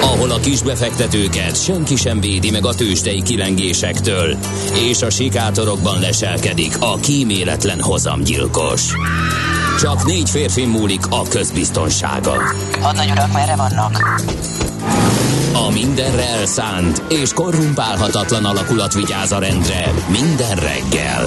ahol a kisbefektetőket senki sem védi meg a tőzsdei kilengésektől, és a sikátorokban leselkedik a kíméletlen hozamgyilkos. Csak négy férfi múlik a közbiztonsága. Hadnagy urak, merre vannak? A mindenre elszánt és korrumpálhatatlan alakulat vigyáz a rendre minden reggel.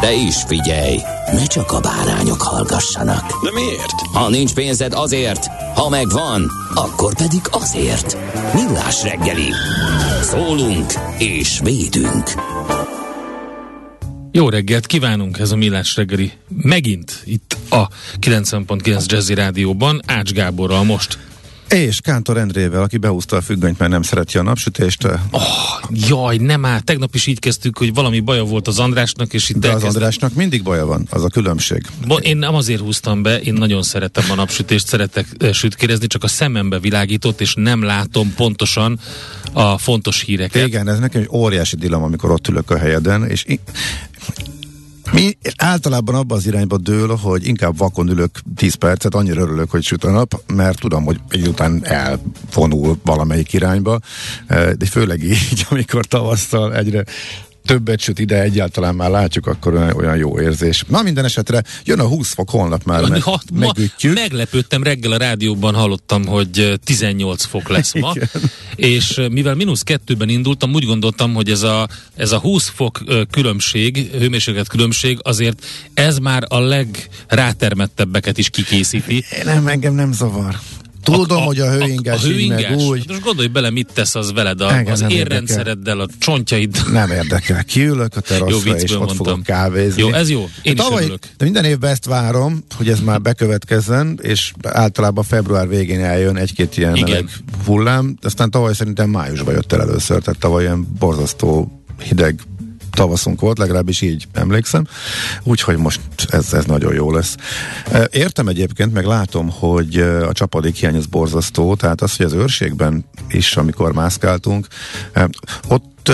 De is figyelj, ne csak a bárányok hallgassanak. De miért? Ha nincs pénzed azért, ha megvan, akkor pedig azért. Millás reggeli. Szólunk és védünk. Jó reggelt kívánunk, ez a Millás reggeli. Megint itt a 90.9 Jazzy Rádióban, Ács Gáborral most. És Kántor Endrével, aki behúzta a függönyt, mert nem szereti a napsütést. Oh, jaj, nem már, tegnap is így kezdtük, hogy valami baja volt az Andrásnak, és itt De az elkezd- Andrásnak mindig baja van, az a különbség. Bo- Én nem azért húztam be, én nagyon szeretem a napsütést, szeretek eh, sütkérezni, csak a szemembe világított, és nem látom pontosan a fontos híreket. Igen, ez nekem egy óriási dilemma, amikor ott ülök a helyeden, és i- mi általában abban az irányba dől, hogy inkább vakon ülök 10 percet, annyira örülök, hogy süt a nap, mert tudom, hogy egy után elvonul valamelyik irányba, Eh, de főleg így, amikor tavasszal egyre többet süt ide, egyáltalán már látjuk, akkor olyan, jó érzés. Na minden esetre jön a 20 fok holnap már, meg, Ha, ma megütjük. meglepődtem, reggel a rádióban hallottam, hogy eh, 18 fok lesz ma, és eh, mivel mínusz kettőben indultam, úgy gondoltam, hogy ez a, ez a 20 fok különbség, hőmérséklet különbség, azért ez már a legrátermettebbeket is kikészíti. Nem, engem nem zavar. Tudom, hogy a hőingás, a, a így hőingás meg úgy. Most gondolj bele, mit tesz az veled, a, Engem az érrendszereddel, a csontjaid. Nem érdekel. Kiülök a teraszra, és ott mondtam. fogok kávézni. Jó, ez jó. Én de, is tavaly, örülök. de minden évben ezt várom, hogy ez már bekövetkezzen, és általában február végén eljön egy-két ilyen Igen. meleg hullám, aztán tavaly szerintem májusban jött el először, tehát tavaly ilyen borzasztó hideg tavaszunk volt, legalábbis így emlékszem, úgyhogy most ez, ez nagyon jó lesz. Értem egyébként, meg látom, hogy a csapadék hiány az borzasztó, tehát az, hogy az őrségben is, amikor mászkáltunk, ott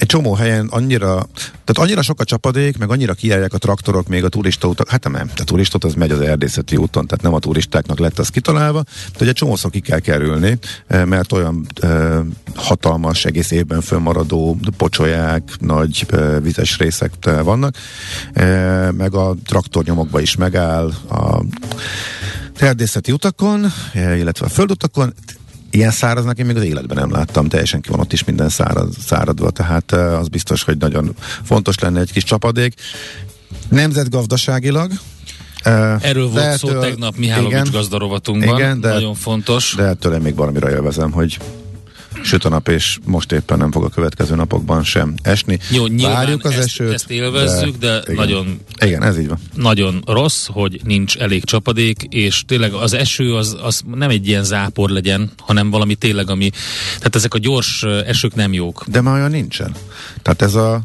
egy csomó helyen annyira, tehát annyira sok a csapadék, meg annyira kijárják a traktorok még a turista utak, hát nem, a turistot az megy az erdészeti úton, tehát nem a turistáknak lett az kitalálva, de egy csomószor ki kell kerülni, eh, mert olyan eh, hatalmas, egész évben fönnmaradó pocsolyák, nagy eh, vizes részek vannak, eh, meg a traktornyomokba is megáll a erdészeti utakon, eh, illetve a földutakon, Ilyen száraznak én még az életben nem láttam, teljesen ki van ott is minden szárad, száradva, tehát eh, az biztos, hogy nagyon fontos lenne egy kis csapadék. Nemzetgazdaságilag. Erről volt szó ettől- tegnap Mihálovics gazdarovatunkban. Igen, de- Nagyon fontos. De ettől én még valamire élvezem, hogy süt a nap, és most éppen nem fog a következő napokban sem esni. Jó, nyilván Várjuk az ezt, esőt. ezt élvezzük, de, de igen. nagyon Igen, ez így van. nagyon rossz, hogy nincs elég csapadék, és tényleg az eső az, az nem egy ilyen zápor legyen, hanem valami tényleg, ami, tehát ezek a gyors esők nem jók. De már olyan nincsen. Tehát ez a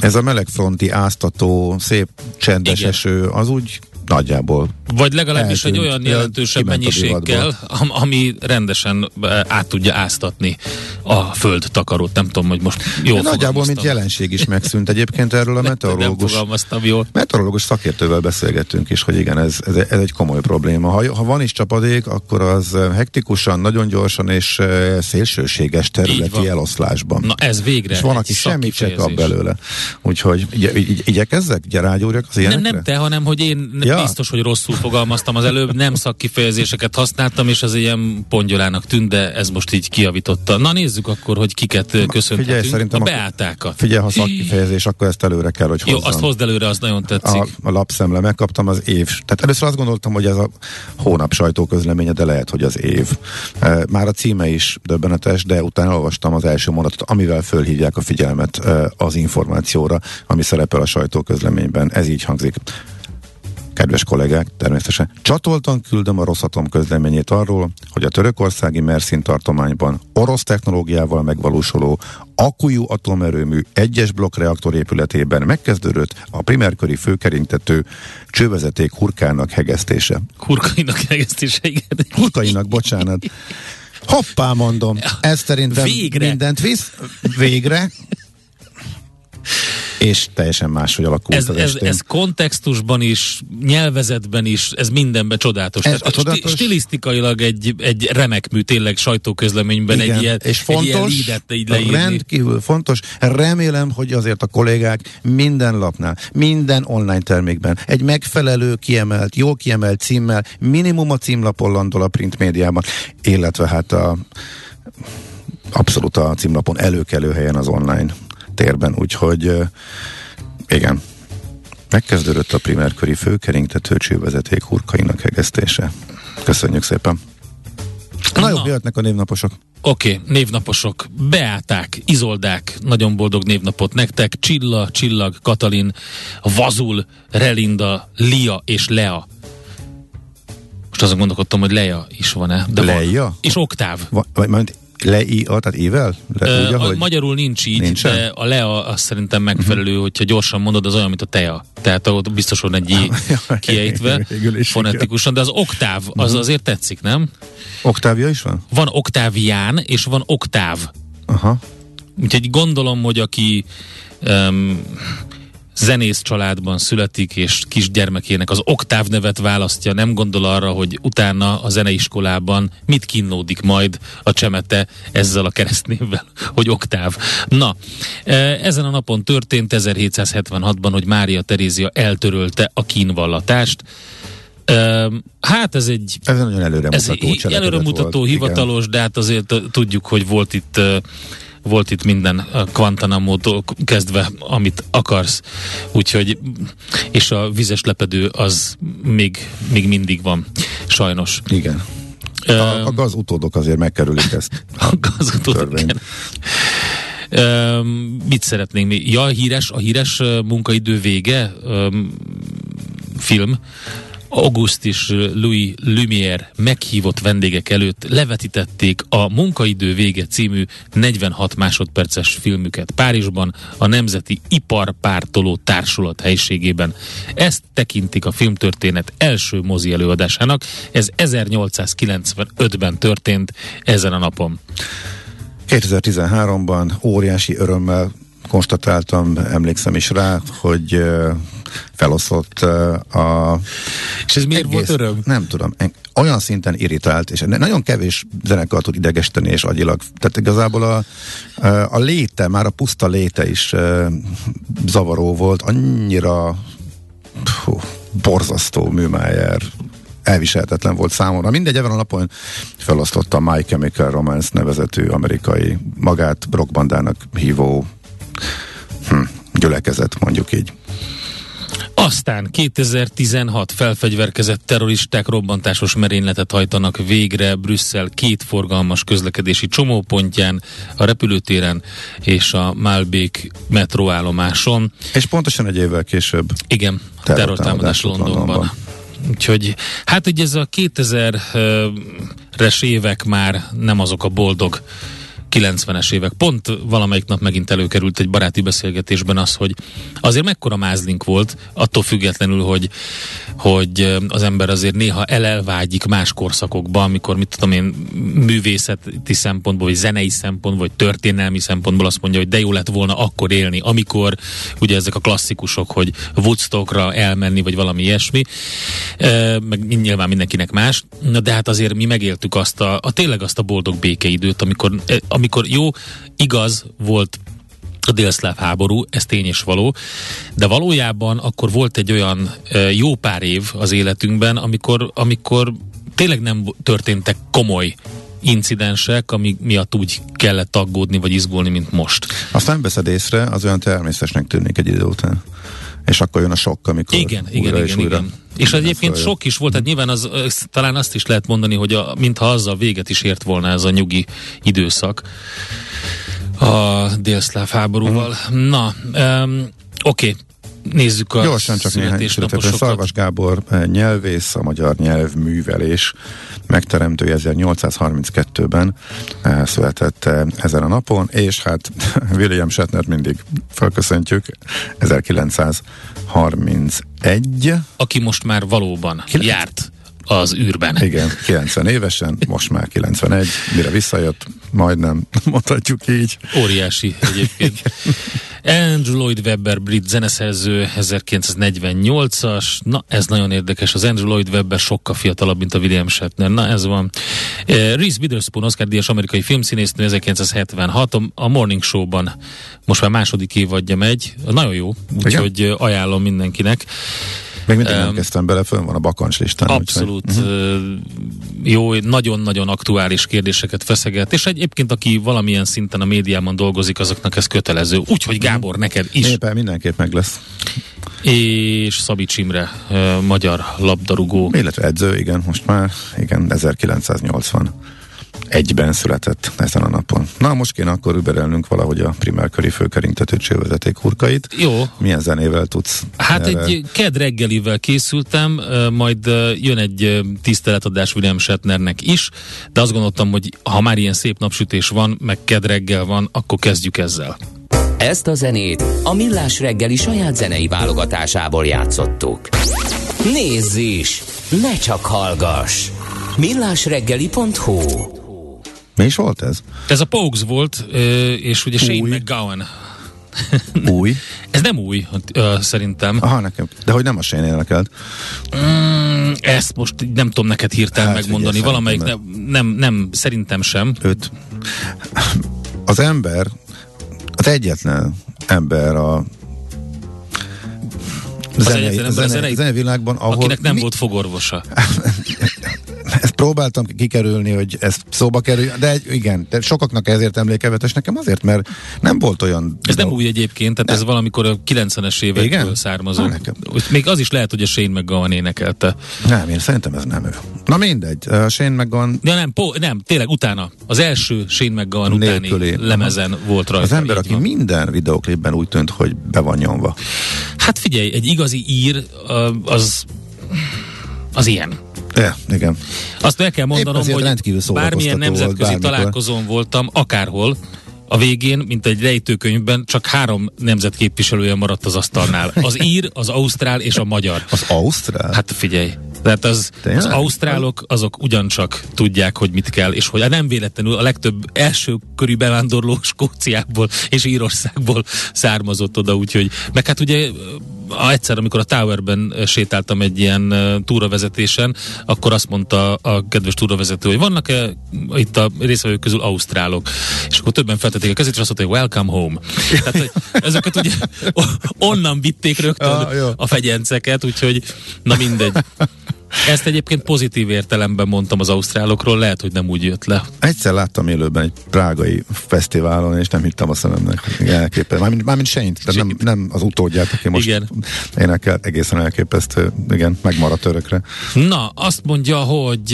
ez a melegfronti áztató, szép, csendes Igen. eső, az úgy nagyjából Vagy legalábbis egy Eltűnt. olyan Ja, jelentősebb am, ami rendesen át tudja áztatni a föld takarót. Nem tudom, hogy most jól nagyjából, mint jelenség is megszűnt egyébként erről a Nem meteorológus. fogalmaztam jól. Meteorológus szakértővel beszélgettünk is, hogy igen, ez, ez, ez egy komoly probléma. Ha, ha van is csapadék, akkor az hektikusan, nagyon gyorsan és szélsőséges területi eloszlásban. Na ez végre és van, egy aki semmit se kap belőle. Úgyhogy igy, igy, igyekezzek, ugye rágyúrjak az Nem, ilyenekre? nem te, hanem hogy én Ja. Biztos, hogy rosszul fogalmaztam az előbb, nem szakkifejezéseket használtam, és az ilyen pongyolának tűnt, de ez most így kiavította. Na nézzük akkor, hogy kiket köszönhetünk. Figyelj, szerintem a beátákat. Figyelj, ha szakkifejezés, akkor ezt előre kell, hogy Jó, hozzam. azt hozd előre, az nagyon tetszik. a, a lapszemle, megkaptam az év. Tehát először azt gondoltam, hogy ez a hónap sajtóközleménye, de lehet, hogy az év. E, Már a címe is döbbenetes, de utána olvastam az első mondatot, amivel fölhívják a figyelmet e, az információra, ami szerepel a sajtóközleményben. Ez így hangzik. Kedves kollégák, természetesen csatoltan küldöm a Rosszatom közleményét arról, hogy a törökországi Mersin tartományban orosz technológiával megvalósuló akkujú atomerőmű egyes blokkreaktor épületében megkezdődött a primerköri főkeringtető csővezeték hurkának hegesztése. Hurkainak hegesztése, igen. Hurkainak, bocsánat. Hoppá, mondom. Ez szerintem Végre. mindent visz. Végre. És teljesen máshogy alakult Ez, az ez, estén. ez kontextusban is, nyelvezetben is, ez mindenben csodálatos. Ez Tehát a csodálatos- sti- Stilisztikailag egy, egy remek mű, tényleg sajtóközleményben Igen, egy ilyen, és egy fontos, ilyen leadet így leírni. rendkívül fontos. Remélem, hogy azért a kollégák minden lapnál, minden online termékben egy megfelelő, kiemelt, jól kiemelt címmel, minimum a címlapon landol a print médiában, illetve hát a abszolút a címlapon előkelő helyen az online térben, úgyhogy igen. Megkezdődött a primerköri főkeringtető csővezeték hurkainak hegesztése. Köszönjük szépen. Na, jó, Na. jöhetnek a névnaposok. Oké, okay, névnaposok. Beáták, Izoldák, nagyon boldog névnapot nektek. Csilla, Csillag, Katalin, Vazul, Relinda, Lia és Lea. Most azon gondolkodtam, hogy Lea is van-e. De van. Leia? És Oktáv. Va- Vagy majd lei, a, tehát ível? Le, úgy, ahogy? magyarul nincs így, Nincsen? de a Lea azt szerintem megfelelő, uh-huh. hogyha gyorsan mondod, az olyan, mint a tea. Tehát ott biztos van egy i kiejtve fonetikusan, de az oktáv, az Mhm. azért tetszik, nem? Oktávia is van? Van oktávián, és van oktáv. Aha. Úgyhogy gondolom, hogy aki um, zenész családban születik, és kisgyermekének az oktáv nevet választja, nem gondol arra, hogy utána a zeneiskolában mit kínlódik majd a csemete ezzel a keresztnévvel, hogy oktáv. Na, e, ezen a napon történt 1776-ban, hogy Mária Terézia eltörölte a kínvallatást. Ehm, Hát ez egy Ez egy nagyon ez előremutató cselekedet előremutató, volt. hivatalos, de hát azért tudjuk, hogy volt itt volt itt minden Guantanamo-tól kezdve, amit akarsz. Úgyhogy, és a vizes lepedő az még, még mindig van, sajnos. Igen. A, a gaz utódok azért megkerülik ezt. a törvény. igen. Mit szeretnénk még? Ja, a híres, a híres munkaidő vége film. August és Louis Lumière meghívott vendégek előtt levetítették a Munkaidő vége című 46 másodperces filmüket Párizsban a Nemzeti Iparpártoló Társulat helységében. Ezt tekintik a filmtörténet első mozi előadásának. Ez 1895-ben történt ezen a napon. 2013-ban óriási örömmel konstatáltam, emlékszem is rá, hogy felosztott uh, a És ez miért volt öröm? Nem tudom, olyan szinten irritált, és nagyon kevés zenekar tud idegesteni és agyilag. Tehát igazából a, a léte, már a puszta léte is zavaró volt, annyira hú, borzasztó műmájár elviselhetetlen volt számomra. Mindegy, ezen a napon felosztotta a My Chemical Romance nevezetű amerikai magát rockbandának hívó hm, gyülekezet, mondjuk így. Aztán 2016 felfegyverkezett terroristák robbantásos merényletet hajtanak végre Brüsszel két forgalmas közlekedési csomópontján, a repülőtéren és a Malbék metróállomáson. És pontosan egy évvel később Igen, Terrortámadás Londonban. Londonban. Úgyhogy, hát ugye ez a 2000-es évek már nem azok a boldog 90-es évek. Pont valamelyik nap megint előkerült egy baráti beszélgetésben az, hogy azért mekkora mázlink volt, attól függetlenül, hogy, hogy az ember azért néha elelvágyik más korszakokba, amikor mit tudom én, művészeti szempontból, vagy zenei szempontból, vagy történelmi szempontból azt mondja, hogy de jó lett volna akkor élni, amikor ugye ezek a klasszikusok, hogy Woodstockra elmenni, vagy valami ilyesmi, e, meg nyilván mindenkinek más, Na, de hát azért mi megéltük azt a, a tényleg azt a boldog békeidőt, amikor, e, amikor jó, igaz volt a délszláv háború, ez tény és való, de valójában akkor volt egy olyan jó pár év az életünkben, amikor, amikor tényleg nem történtek komoly incidensek, ami miatt úgy kellett aggódni vagy izgulni, mint most. Azt nem veszed észre, az olyan természetesnek tűnik egy idő után. És akkor jön a sok, amikor Igen, újra igen, és igen, újra igen. És egyébként följön. sok is volt, tehát nyilván az, az, talán azt is lehet mondani, hogy a, mintha azzal véget is ért volna ez a nyugi időszak a délszláv háborúval. Mhm. Na, um, oké. nézzük a Gyorsan csak néhány születésnaposokat. Szarvas Gábor eh, nyelvész, a magyar nyelvművelés megteremtője 1832-ben eh, született eh, ezen a napon, és hát William Shatner mindig felköszöntjük, 1931, Aki most már valóban Kilenc- járt az űrben. igen, 90 évesen, most már 91, mire visszajött, majdnem, mondhatjuk így. Óriási egyébként. Andrew Lloyd Webber, brit zeneszerző, 1948-as. Na, ez nagyon érdekes. Az Andrew Lloyd Webber sokkal fiatalabb, mint a William Shatner. Na, ez van. Eh, Reese Witherspoon, Oscar díjas amerikai filmszínésznő, 1976. A- Morning Show-ban most már második évadja megy. Nagyon jó, úgyhogy eh, ajánlom mindenkinek. Még mindig nem Em, kezdtem bele, fönn van a bakancs listán. Abszolút úgyhogy- uh-huh. jó, nagyon-nagyon aktuális kérdéseket feszeget, és egyébként aki valamilyen szinten a médiában dolgozik, azoknak ez kötelező. Úgyhogy Gábor, neked is. Éppen mindenképp meg lesz. És Szabics Imre, magyar labdarúgó. Illetve edző, igen, most már, igen, 1980 egyben született ezen a napon. Na, most kéne akkor überelnünk valahogy a primárköri főkerintető csővezeték hurkait. Jó, Milyen zenével tudsz? Hát erre- egy ked reggelivel készültem, majd jön egy tiszteletadás William Shatnernek is, de azt gondoltam, hogy ha már ilyen szép napsütés van, meg ked reggel van, akkor kezdjük ezzel. Ezt a zenét a Millás reggeli saját zenei válogatásából játszottuk. Nézz is! Ne csak hallgass! millásreggeli.hu Mi is volt ez? Ez a Pogues volt, és ugye Shane Új. McGowan. Új? Ez nem új, szerintem. Aha, nekem. De hogy nem a Shane énekelt. Mm, ezt most nem tudom neked hirtelen Hát, megmondani. figyelj, Valamelyik nem, nem, nem, szerintem sem. Őt. Az ember, az egyetlen ember a zenei, egyetlen ember a zene, zenei- zenevilágban, ahol Akinek nem mi- volt fogorvosa. ezt próbáltam kikerülni, hogy ez szóba kerül, de igen, de sokaknak ezért emlékevetes nekem azért, mert nem volt olyan... Ez nem új egyébként, tehát ez valamikor a 90-es évekből Igen? származó. Na, Még az is lehet, hogy a Shane McGowan énekelte. Nem, én szerintem ez nem ő. Na mindegy, uh, Shane McGowan Ja, nem, po, nem, tényleg utána. Az első Shane McGowan utáni Nélküli. lemezen volt rajta. az ember, aki van. minden videoklipben úgy tűnt, hogy be van nyomva. Hát figyelj, egy igazi ír az az ilyen. Ja, igen. Azt el kell mondanom, hogy bármilyen volt nemzetközi bármikor. találkozón voltam, akárhol, a végén, mint egy rejtőkönyvben, csak három nemzetképviselője maradt az asztalnál. Az ír, az ausztrál és a magyar. Az Ausztrál? Hát figyelj, tehát az, Tényleg? az ausztrálok, azok ugyancsak tudják, hogy mit kell, és hogy nem véletlenül a legtöbb első körű bevándorló Skóciából és Írországból származott oda, úgyhogy, meg hát ugye egyszer, amikor a Towerben eh, sétáltam egy ilyen uh, túravezetésen, akkor azt mondta a kedves túravezető, hogy vannak-e itt a részvevők közül ausztrálok, és akkor többen feltették a kezét, és azt mondta, hogy welcome home. Tehát, hogy ezeket ugye onnan vitték rögtön Ah, jó. a fegyenceket, úgyhogy na mindegy. Ezt egyébként pozitív értelemben mondtam az ausztrálokról, lehet, hogy nem úgy jött le. Egyszer láttam élőben egy prágai fesztiválon, és nem hittem a szememnek, hogy elképesztő. Mármint, mármint Shane-t, de nem, nem az utódját, aki most Igen. énekel, egészen elképesztő, igen, megmaradt örökre. Na, azt mondja, hogy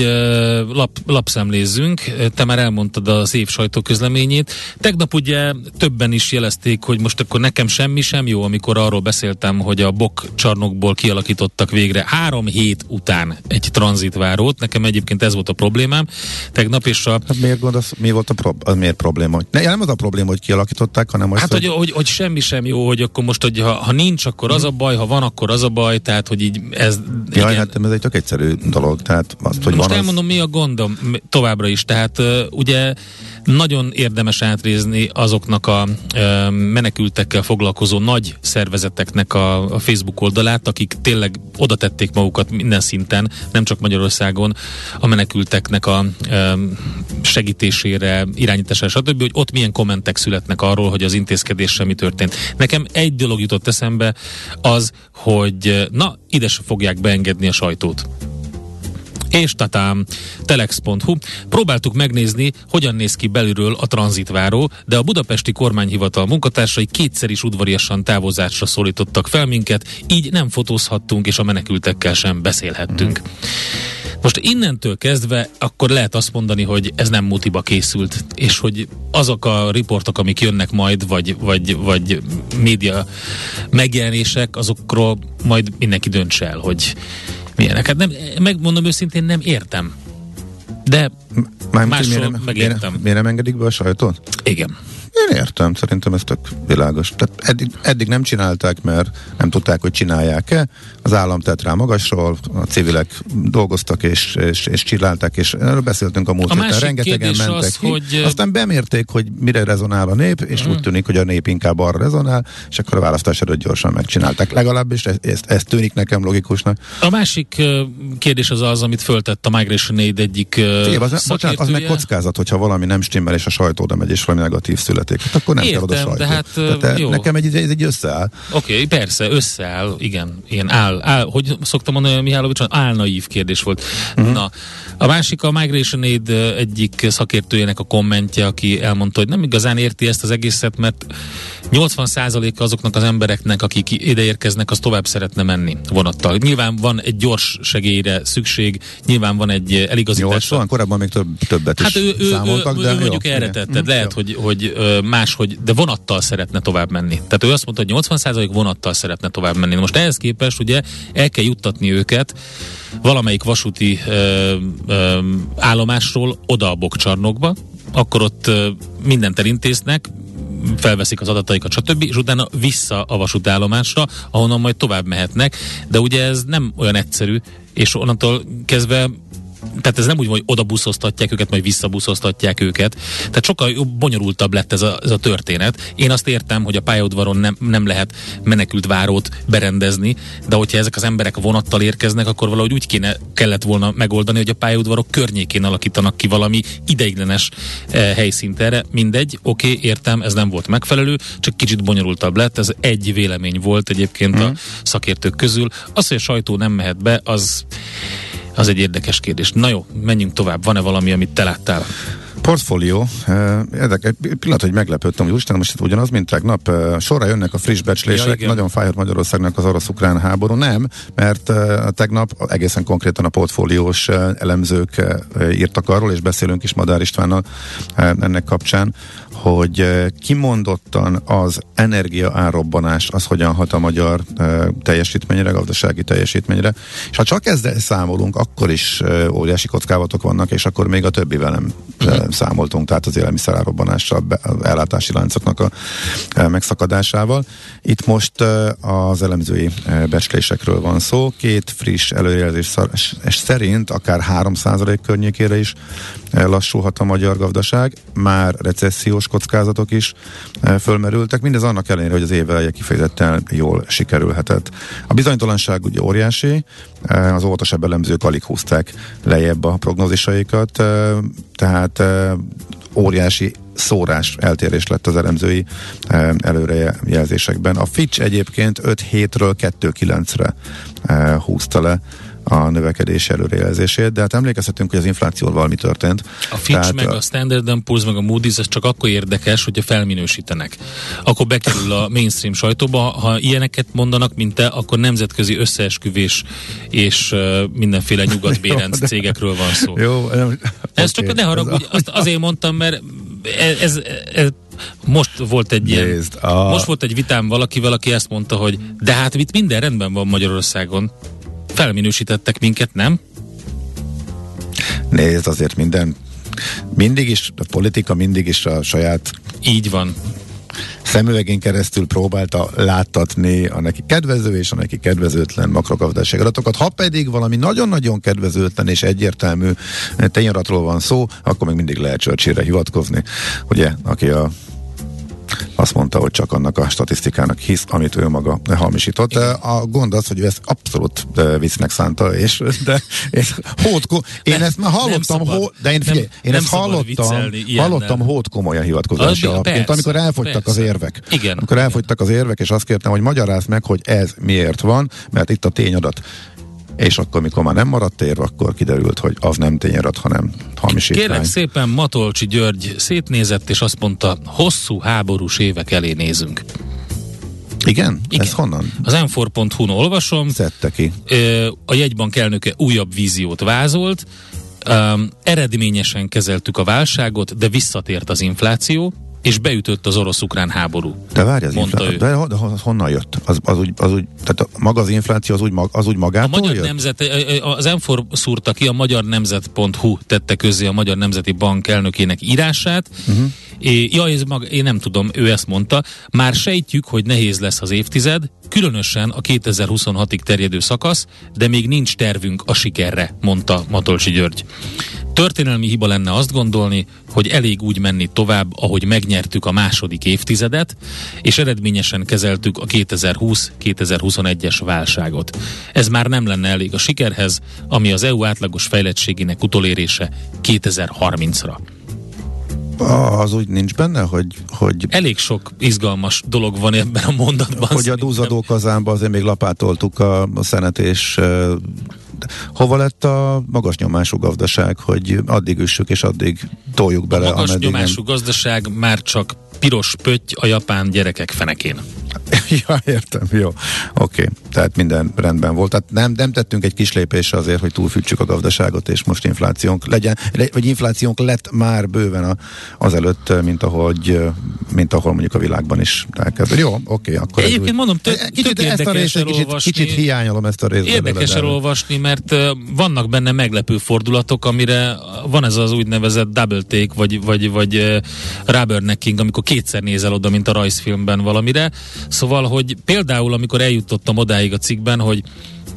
lap, lapszemlézzünk, te már elmondtad az év sajtóközleményét. Tegnap ugye többen is jelezték, hogy most akkor nekem semmi sem jó, amikor arról beszéltem, hogy a bok csarnokból kialakítottak végre három hét után egy tranzitvárót. Nekem egyébként ez volt a problémám. Tegnap és a Hát miért gondolsz, mi volt a prob- az miért probléma? Hogy- Ne, nem az a probléma, hogy kialakították, hanem az, Hát, hogy, hogy, hogy semmi sem jó, hogy akkor most, hogy ha, ha nincs, akkor az a baj, ha van, akkor az a baj, tehát, hogy így ez... Jaj, igen. hát ez egy tök egyszerű dolog, tehát azt, hogy Most van elmondom, mi a gondom továbbra is. Tehát ugye nagyon érdemes átrézni azoknak a menekültekkel foglalkozó nagy szervezeteknek a, Facebook oldalát, akik tényleg oda tették magukat minden szinten, nem csak Magyarországon, a menekülteknek a segítésére, irányítására, stb., hogy ott milyen kommentek születnek arról, hogy az intézkedéssel mi történt. Nekem egy dolog jutott eszembe, az, hogy na, ide se fogják beengedni a sajtót és tatám, telex.hu. Próbáltuk megnézni, hogyan néz ki belülről a tranzitváró, de a budapesti kormányhivatal munkatársai kétszer is udvariasan távozásra szólítottak fel minket, így nem fotózhattunk, és a menekültekkel sem beszélhettünk. Most innentől kezdve akkor lehet azt mondani, hogy ez nem mutiba készült, és hogy azok a riportok, amik jönnek majd, vagy, vagy, vagy média megjelenések, azokról majd mindenki dönts el, hogy milyenek. Hát nem, megmondom őszintén, nem értem. De Mármint, Máshol miért nem, megértem. Miért, miért nem engedik be a sajtót? igen. Én értem, szerintem ez tök világos. Tehát eddig, eddig nem csinálták, mert nem tudták, hogy csinálják-e. Az állam tett rá magasról, a civilek dolgoztak és, és, és csillálták, és erről beszéltünk a múlt héten. Rengetegen mentek az, ki. hogy- Aztán bemérték, hogy mire rezonál a nép, és Mhm. úgy tűnik, hogy a nép inkább arra rezonál, és akkor a választás előtt gyorsan megcsinálták. Legalábbis ez, ez, ez tűnik nekem logikusnak. A másik kérdés az az, amit föltett a Migration Aid egyik Figyelj, az, bocsánat, az meg kockázat, hogyha valami nem stimmel, és a sajtó oda megy, és valami negatív születik. Hát akkor nem kell oda Értem, sajtó. de hát, Tehát, jó. Nekem egy, ez egy összeáll. Oké, okay, persze, összeáll, igen, ilyen áll, áll, hogy szoktam mondani, Mihálovics, álnaív kérdés volt. Uh-huh. Na, a másik a Migration Aid egyik szakértőjének a kommentje, aki elmondta, hogy nem igazán érti ezt az egészet, mert 80%-a azoknak az embereknek, akik ide érkeznek, az tovább szeretne menni vonattal. Nyilván van egy gyors segélyre szükség, nyilván van egy eligazítás. 80, korábban még több, többet Hát is ő, ő, számoltak, ő, de ő jó, mondjuk erre igen. tetted, Mhm, lehet, jó. hogy, hogy máshogy, de vonattal szeretne tovább menni. Tehát ő azt mondta, hogy 80% vonattal szeretne tovább menni. Most ehhez képest ugye el kell juttatni őket valamelyik vasúti ö, ö, állomásról oda a bokcsarnokba, akkor ott ö, mindent elintéznek, felveszik az adataikat, stb., és utána vissza a vasútállomásra, ahonnan majd tovább mehetnek, de ugye ez nem olyan egyszerű, és onnantól kezdve tehát ez nem úgy, van, hogy oda buszoztatják őket, majd visszabuszoztatják őket. Tehát sokkal jobb, bonyolultabb lett ez a, ez a történet. Én azt értem, hogy a pályaudvaron nem, nem lehet menekült várót berendezni, de hogyha ezek az emberek vonattal érkeznek, akkor valahogy úgy kéne, kellett volna megoldani, hogy a pályaudvarok környékén alakítanak ki valami ideiglenes eh, helyszínt erre. Mindegy, oké, okay, értem, ez nem volt megfelelő, csak kicsit bonyolultabb lett. Ez egy vélemény volt egyébként mm. a szakértők közül. Az, hogy a sajtó nem mehet be, az az egy érdekes kérdés. Na jó, menjünk tovább. Van-e valami, amit te láttál? Portfólió. eh, Érdekes, pillanat, hogy meglepődtem, hogy úristen, most ugyanaz, mint tegnap. eh, Sorra jönnek a friss Ja, becslések, igen. nagyon fájhat Magyarországnak az orosz-ukrán háború. Nem, mert eh, tegnap egészen konkrétan a portfóliós elemzők írtak arról, és beszélünk is Madár Istvánnal ennek kapcsán, hogy kimondottan az energia árrobbanás az hogyan hat a magyar teljesítményre, gazdasági teljesítményre. És ha csak ezzel számolunk, akkor is óriási kockázatok vannak, és akkor még a többivel nem eh, számoltunk, tehát az élelmiszer árrobbanással, be- az ellátási láncoknak a megszakadásával. Itt most az elemzői becslésekről van szó. Két friss előjelzés szerint akár 3% környékére is lassulhat a magyar gazdaság, már recessziós kockázatok is eh, fölmerültek, mindez annak ellenére, hogy az év eleje kifejezetten jól sikerülhetett. A bizonytalanság ugye óriási, eh, az óvatosabb elemzők alig húzták lejjebb a prognózisaikat, eh, tehát eh, óriási szórás, eltérés lett az elemzői eh, előrejelzésekben. A Fitch egyébként 5 hétről 2-9-re eh, húzta le a növekedés előrejelzését, de hát emlékezhetünk, hogy az inflációval valami történt. A Fitch, Tehát, meg a Standard Poor's, meg a Moody's, ez csak akkor érdekes, hogyha felminősítenek. Akkor bekerül a mainstream sajtóba, ha ilyeneket mondanak, mint te, akkor nemzetközi összeesküvés és uh, mindenféle nyugatbérenc cégekről van szó. Jó, nem, Ez okay, csak ne haragudj, azt azért mondtam, mert ez, ez, ez most volt egy ilyen, Nézd, a- most volt egy vitám valakivel, aki ezt mondta, hogy de hát itt minden rendben van Magyarországon. Felminősítettek minket, nem? Nézd, azért minden mindig is, a politika mindig is a saját Így van. szemüvegén keresztül próbálta láttatni a neki kedvező és a neki kedvezőtlen makrogazdasági adatokat. Ha pedig valami nagyon-nagyon kedvezőtlen és egyértelmű tényadatról van szó, akkor még mindig lehet Churchillre hivatkozni, ugye, aki a azt mondta, hogy csak annak a statisztikának hisz, amit ő maga hamisított. A gond az, hogy ő ezt abszolút viccnek szánta, és de és hódko, én Nem, ezt már nem hallottam, szabad. hó, de én, Nem- figyelj, én nem ezt hallottam, hallottam hód komolyan hivatkozási Az- alapként, persze, amikor elfogytak az persze. érvek. Igen. Amikor elfogytak az érvek, és azt kértem, hogy magyarázd meg, hogy ez miért van, mert itt a tényadat. És akkor, mikor már nem maradt érv, akkor kiderült, hogy az nem tényadat, hanem hamisítvány. Kérlek szépen, Matolcsi György szétnézett, és azt mondta, hosszú háborús évek elé nézünk. Igen? Igen. Ez honnan? Az m4.hu-n olvasom, Szedte ki. A jegybank elnöke újabb víziót vázolt, Um, eredményesen kezeltük a válságot, de visszatért az infláció, és beütött az orosz-ukrán háború. De várj, az Mondta ő. de, de ho- honnan jött? Az, az, úgy, az úgy, tehát a, maga az infláció az úgy, mag, az úgy A magától Magyar jött? Nemzet, az M4 szúrta ki, a magyar nemzet.hu tette közzé a Magyar Nemzeti Bank elnökének írását. Uh-huh. É, ja, ez mag, én nem tudom, ő ezt mondta. Már sejtjük, hogy nehéz lesz az évtized, különösen a 2026-ig terjedő szakasz, de még nincs tervünk a sikerre, mondta Matolcsi György. Történelmi hiba lenne azt gondolni, hogy elég úgy menni tovább, ahogy megnyertük a második évtizedet, és eredményesen kezeltük a 2020-2021-es válságot. Ez már nem lenne elég a sikerhez, ami az EU átlagos fejlettségének utolérése 2030-ra. Ah, az úgy nincs benne, hogy, hogy, Elég sok izgalmas dolog van ebben a mondatban. hogy a dúzadó kazánba azért még lapátoltuk a, a szenet, és uh, hova lett a magas nyomású gazdaság, hogy addig üssük, és addig toljuk bele, A magas nyomású gazdaság már csak piros pötty a japán gyerekek fenekén. ja, értem, jó. Oké, okay. tehát minden rendben volt. Tehát nem, nem tettünk egy kis lépésre azért, hogy túlfűtsük a gazdaságot, és most inflációnk legyen, le- vagy inflációnk lett már bőven a, azelőtt, mint ahogy, mint ahol mondjuk a világban is elkezd. Jó, oké, okay, akkor Egyébként úgy- mondom, tök, kicsit tök ezt a részt egy kicsit, kicsit hiányolom ezt a részt. Érdekes elolvasni, mert vannak benne meglepő fordulatok, amire van ez az úgynevezett double take, vagy, vagy, vagy rubbernecking, amikor kétszer nézel oda, mint a rajzfilmben valamire. Szóval, hogy például, amikor eljutottam odáig a cikkben, hogy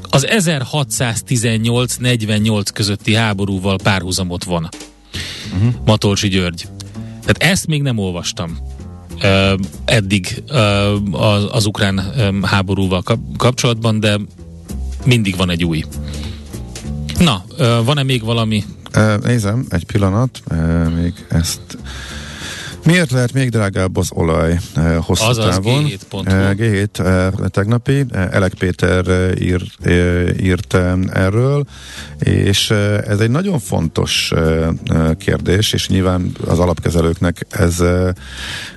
az 1618-48 közötti háborúval párhuzamot van. Uh-huh. Matolcsi György. Tehát ezt még nem olvastam ö, eddig ö, az, az ukrán ö, háborúval kap- kapcsolatban, de mindig van egy új. Na, ö, van-e még valami? Uh, nézem, egy pillanat, uh, még ezt Miért lehet még drágább az olaj uh, hosszú Azaz, távon? G7.hu. Uh, G7 uh, tegnapi, Elek Péter ír, írt erről, és ez egy nagyon fontos kérdés, és nyilván az alapkezelőknek ez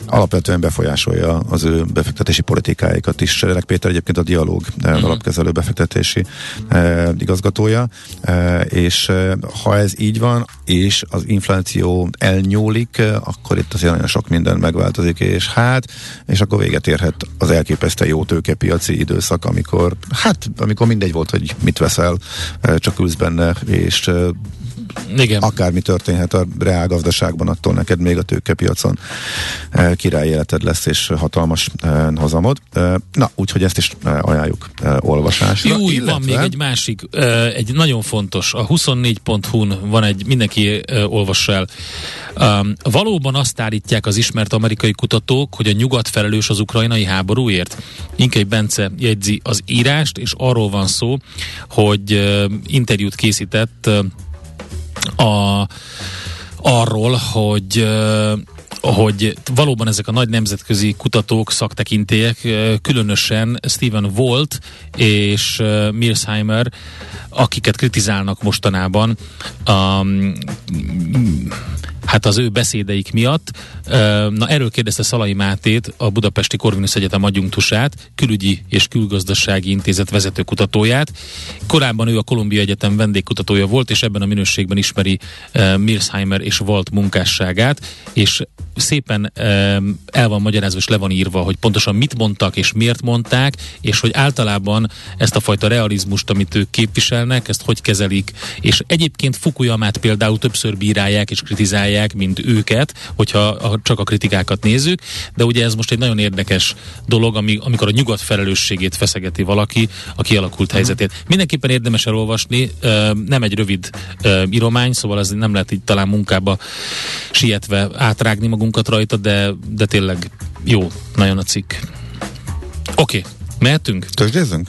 alapvetően befolyásolja az ő befektetési politikáikat is. Elek Péter egyébként a Dialóg uh, az alapkezelő befektetési igazgatója, és ha ez így van, és az infláció elnyúlik, akkor itt azért nagyon sok minden megváltozik, és hát, és akkor véget érhet az elképesztően jó tőkepiaci időszak, amikor, hát, amikor mindegy volt, hogy mit veszel, csak ülsz benne, és Igen. akármi történhet a reálgazdaságban, attól neked még a tőkepiacon eh, király életed lesz, és hatalmas eh, hozamod. Eh, Na, úgyhogy ezt is eh, ajánljuk eh, olvasásra. Jó, van még egy másik, egy nagyon fontos, a 24.hu-n van egy, mindenki olvassa el. Um, valóban azt állítják az ismert amerikai kutatók, hogy a nyugat felelős az ukrajnai háborúért? Inkei Bence jegyzi az írást, és arról van szó, hogy interjút készített a, arról, hogy hogy valóban ezek a nagy nemzetközi kutatók, szaktekintélyek, különösen Stephen Volt és ö, Mirsheimer, akiket kritizálnak mostanában, um, hát az ő beszédeik miatt. Na erről kérdezte Szalai Mátét, a Budapesti Corvinus Egyetem adjunktusát, külügyi és külgazdasági intézet vezető kutatóját. Korábban ő a Kolumbia Egyetem vendégkutatója volt, és ebben a minőségben ismeri Mirsheimer és Volt munkásságát, és szépen el van magyarázva és le van írva, hogy pontosan mit mondtak és miért mondták, és hogy általában ezt a fajta realizmust, amit ők képviselnek, ezt hogy kezelik, és egyébként Fukuyamát például többször bírálják és kritizálják, mint őket, hogyha csak a kritikákat nézzük, de ugye ez most egy nagyon érdekes dolog, ami, amikor a nyugat felelősségét feszegeti valaki a kialakult helyzetét. Mindenképpen érdemes elolvasni, nem egy rövid íromány, szóval ez nem lehet így talán munkába sietve átrágni magunkat rajta, de, de tényleg jó, nagyon a cikk. Oké, okay, mehetünk? Tőzsdézzünk?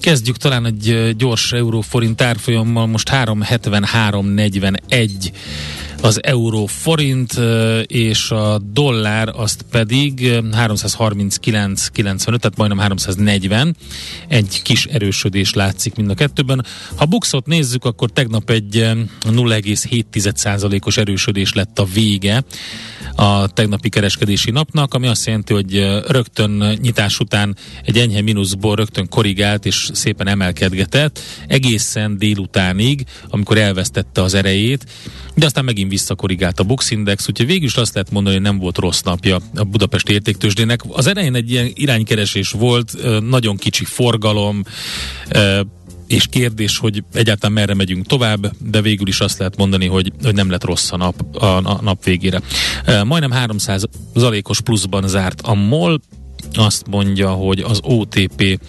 Kezdjük talán egy gyors euró-forint árfolyammal, most 373.41 az euró forint és a dollár azt pedig 339,95, tehát majdnem 340. Egy kis erősödés látszik mind a kettőben. Ha buxot nézzük, akkor tegnap egy 0,7%-os erősödés lett a vége a tegnapi kereskedési napnak, ami azt jelenti, hogy rögtön nyitás után egy enyhe mínuszból rögtön korrigált és szépen emelkedgetett egészen délutánig, amikor elvesztette az erejét, de aztán megint visszakorrigált a Bux Index, úgyhogy végül is azt lehet mondani, hogy nem volt rossz napja a Budapest értéktősdének. Az elején egy ilyen iránykeresés volt, nagyon kicsi forgalom, és kérdés, hogy egyáltalán merre megyünk tovább, de végül is azt lehet mondani, hogy, hogy nem lett rossz a nap, a, a nap végére. Majdnem 300 zalékos pluszban zárt a MOL, azt mondja, hogy az OTP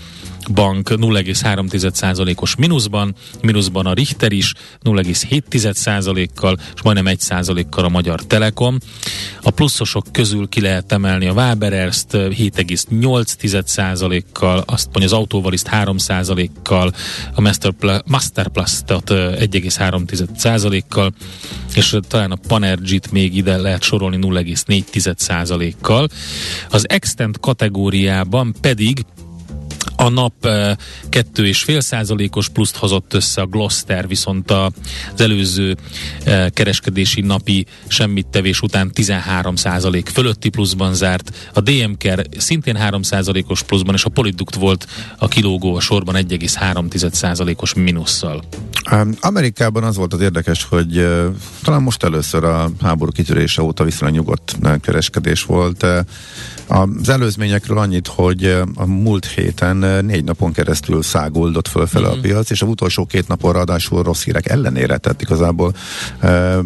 bank 0,3%-os mínuszban, mínuszban a Richter is 0,7%-kal, és majdnem 1%-kal a Magyar Telekom. A pluszosok közül ki lehet emelni a Waberers-t 7,8%-kal, azt mondja az Autóvaliszt 3%-kal, a Masterplus-t 1,3%-kal, és talán a Panergy-t még ide lehet sorolni 0,4%-kal. Az Extent kategóriában pedig a nap kettő és fél százalékos pluszt hozott össze a Gloster, viszont az előző kereskedési napi semmit tevés után 13 százalék fölötti pluszban zárt. A DMKR szintén 3 százalékos pluszban, és a Poliduct volt a kilógó a sorban 1,3 százalékos mínusszal. Amerikában az volt az érdekes, hogy uh, talán most először a háború kitörése óta viszonylag nyugodt kereskedés volt. Az előzményekről annyit, hogy a múlt héten négy napon keresztül száguldott fölfele mm-hmm. a piac, és a utolsó két napon ráadásul rossz hírek ellenére, tehát igazából e,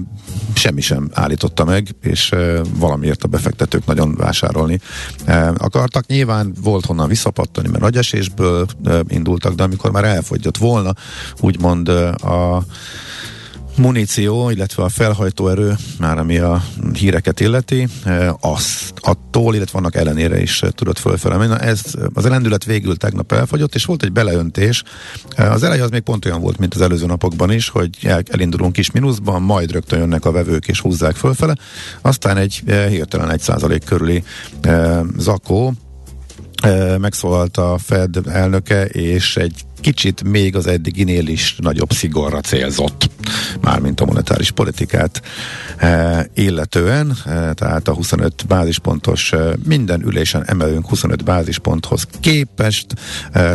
semmi sem állította meg, és e, valamiért a befektetők nagyon vásárolni e, akartak. Nyilván volt honnan visszapattani, mert nagy esésből e, indultak, de amikor már elfogyott volna, úgymond a muníció, illetve a felhajtóerő, már ami a híreket illeti, e, az attól, illetve vannak ellenére is tudott fölfele menni. Ez, az elendület végül tegnap elfogyott, és volt egy beleöntés. E, az eleje az még pont olyan volt, mint az előző napokban is, hogy elindulunk kis mínuszban, majd rögtön jönnek a vevők és húzzák fölfele. Aztán egy e, hirtelen egy százalék körüli zakó, megszólalt a Fed elnöke, és egy kicsit még az eddiginél is nagyobb szigorra célzott, mármint a monetáris politikát e, illetően, e, tehát a 25 bázispontos e, minden ülésen emelünk 25 bázisponthoz képest,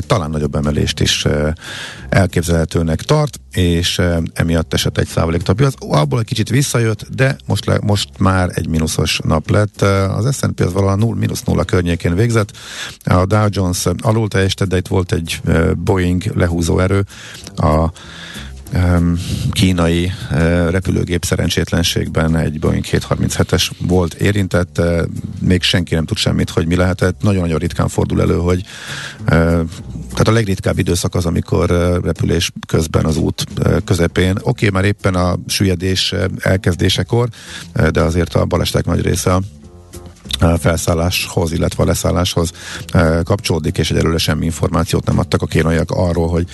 talán nagyobb emelést is elképzelhetőnek tart, és emiatt esett egy százalék a piac. Abból egy kicsit visszajött, de most, le, most már egy mínuszos nap lett. Az S&P az valahol 0, mínusz nulla környékén végzett. A Dow Jones alul teljesített, de itt volt egy Boeing lehúzó erő, a kínai repülőgép szerencsétlenségben egy Boeing 737-es volt érintett, még senki nem tud semmit, hogy mi lehetett. Nagyon-nagyon ritkán fordul elő, hogy tehát a legritkább időszak az, amikor repülés közben az út közepén. Oké, okay, már éppen a süllyedés elkezdésekor, de azért a balesetek nagy része felszálláshoz, illetve a leszálláshoz kapcsolódik, és egyelőre semmi információt nem adtak a kínaiak arról, hogy,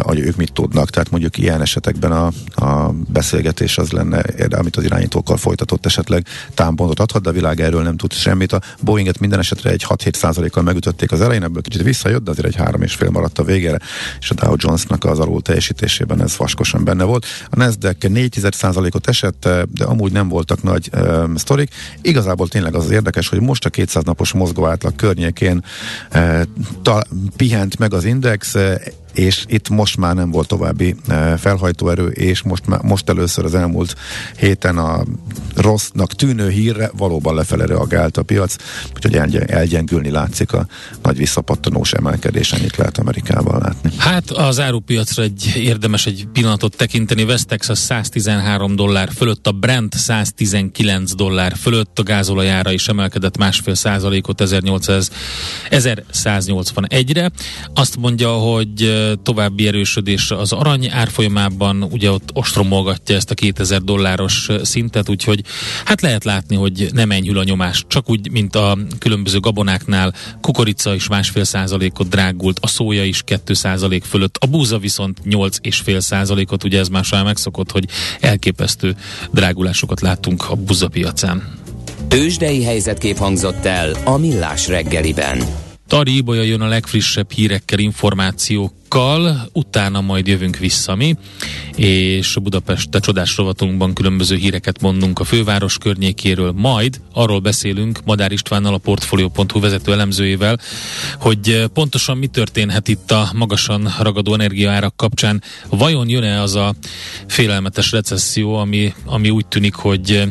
hogy ők mit tudnak. Tehát mondjuk ilyen esetekben a, a beszélgetés az lenne, amit az irányítókkal folytatott esetleg támpontot adhat, de a világ erről nem tud semmit. A Boeinget minden esetre egy 6-7 százalékkal megütötték az elején, ebből kicsit visszajött, de azért egy három és fél maradt a végére, és a Dow Jonesnak az alul teljesítésében ez vaskosan benne volt. A Nasdaq 4 százalékot esett, de amúgy nem voltak nagy uh, sztorik. Igazából tényleg az, az érdekes, hogy most a 200 napos mozgó átlag környékén eh, ta, pihent meg az index, eh, és itt most már nem volt további e, felhajtóerő, és most, már, most először az elmúlt héten a rossznak tűnő hírre valóban lefele reagált a piac, úgyhogy elgyengülni látszik a nagy visszapattanós emelkedés, ennyit lehet Amerikában látni. Hát az árupiacra egy érdemes egy pillanatot tekinteni, West Texas 113 dollár fölött, a Brent 119 dollár fölött, a gázolajára is emelkedett másfél százalékot 1800, 1181-re. Azt mondja, hogy további erősödés az arany árfolyamában, ugye ott ostromolgatja ezt a 2000 dolláros szintet, úgyhogy hát lehet látni, hogy nem enyhül a nyomás, csak úgy, mint a különböző gabonáknál, kukorica is másfél százalékot drágult, a szója is 2 százalék fölött, a búza viszont 8,5 százalékot, ugye ez már megszokott, hogy elképesztő drágulásokat láttunk a búza piacán. Tőzsdei helyzetkép hangzott el a Millás reggeliben. Tari Ibolya jön a legfrissebb hírekkel, információkkal, utána majd jövünk vissza mi, és Budapest csodás rovatunkban különböző híreket mondunk a főváros környékéről, majd arról beszélünk Madár Istvánnal, a Portfolio.hu vezető elemzőjével, hogy pontosan mi történhet itt a magasan ragadó energiaárak kapcsán. Vajon jön-e az a félelmetes recesszió, ami, ami úgy tűnik, hogy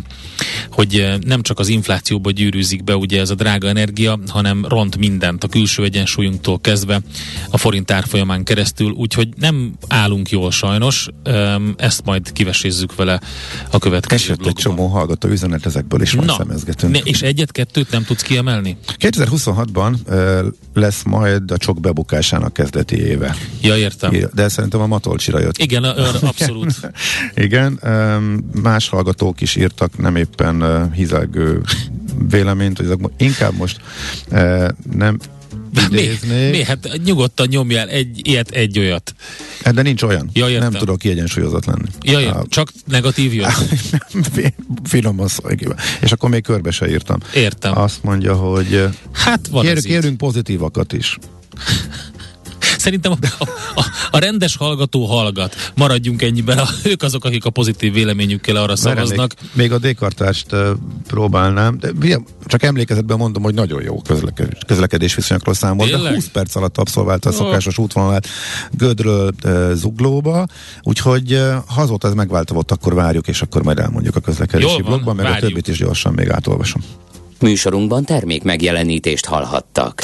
hogy nem csak az inflációba gyűrűzik be ugye ez a drága energia, hanem ront mindent, a külső egyensúlyunktól kezdve a forint árfolyamán keresztül, úgyhogy nem állunk jól sajnos, ezt majd kivesézzük vele a következő Esett egy csomó hallgató üzenet, ezekből is majd szemezgetünk. Ne, és egyet-kettőt nem tudsz kiemelni? 2026-ban uh, lesz majd a csok bebukásának kezdeti éve. Ja, értem. De szerintem a Matolcsira jött. Igen, abszolút. Igen, más hallgatók is írtak nem éppen hizelgő véleményt, hogy inkább most nem idéznék. Mi, mi? Hát nyugodtan nyomjál egy ilyet, egy olyat. Hát de nincs olyan. Ja, nem tudok kiegyensúlyozott lenni. Ja, ja. A... csak negatív jön. Finoman És akkor még körbe se írtam. Értem. Azt mondja, hogy hát van kérünk, kérünk pozitívakat is. Szerintem a, a, a rendes hallgató hallgat. Maradjunk ennyiben. A, ők azok, akik a pozitív véleményükkel arra szavaznak. Még, a dékartást uh, próbálnám, de csak emlékezetben mondom, hogy nagyon jó közlekedés, közlekedés viszonyokról számolt, de 20 perc alatt abszolválta a szokásos oh. útvonalát Gödről uh, Zuglóba, úgyhogy uh, ha azóta ez megváltozott, akkor várjuk, és akkor majd elmondjuk a közlekedési Jól blogban, meg várjuk. a többit is gyorsan még átolvasom. Műsorunkban termék megjelenítést hallhattak.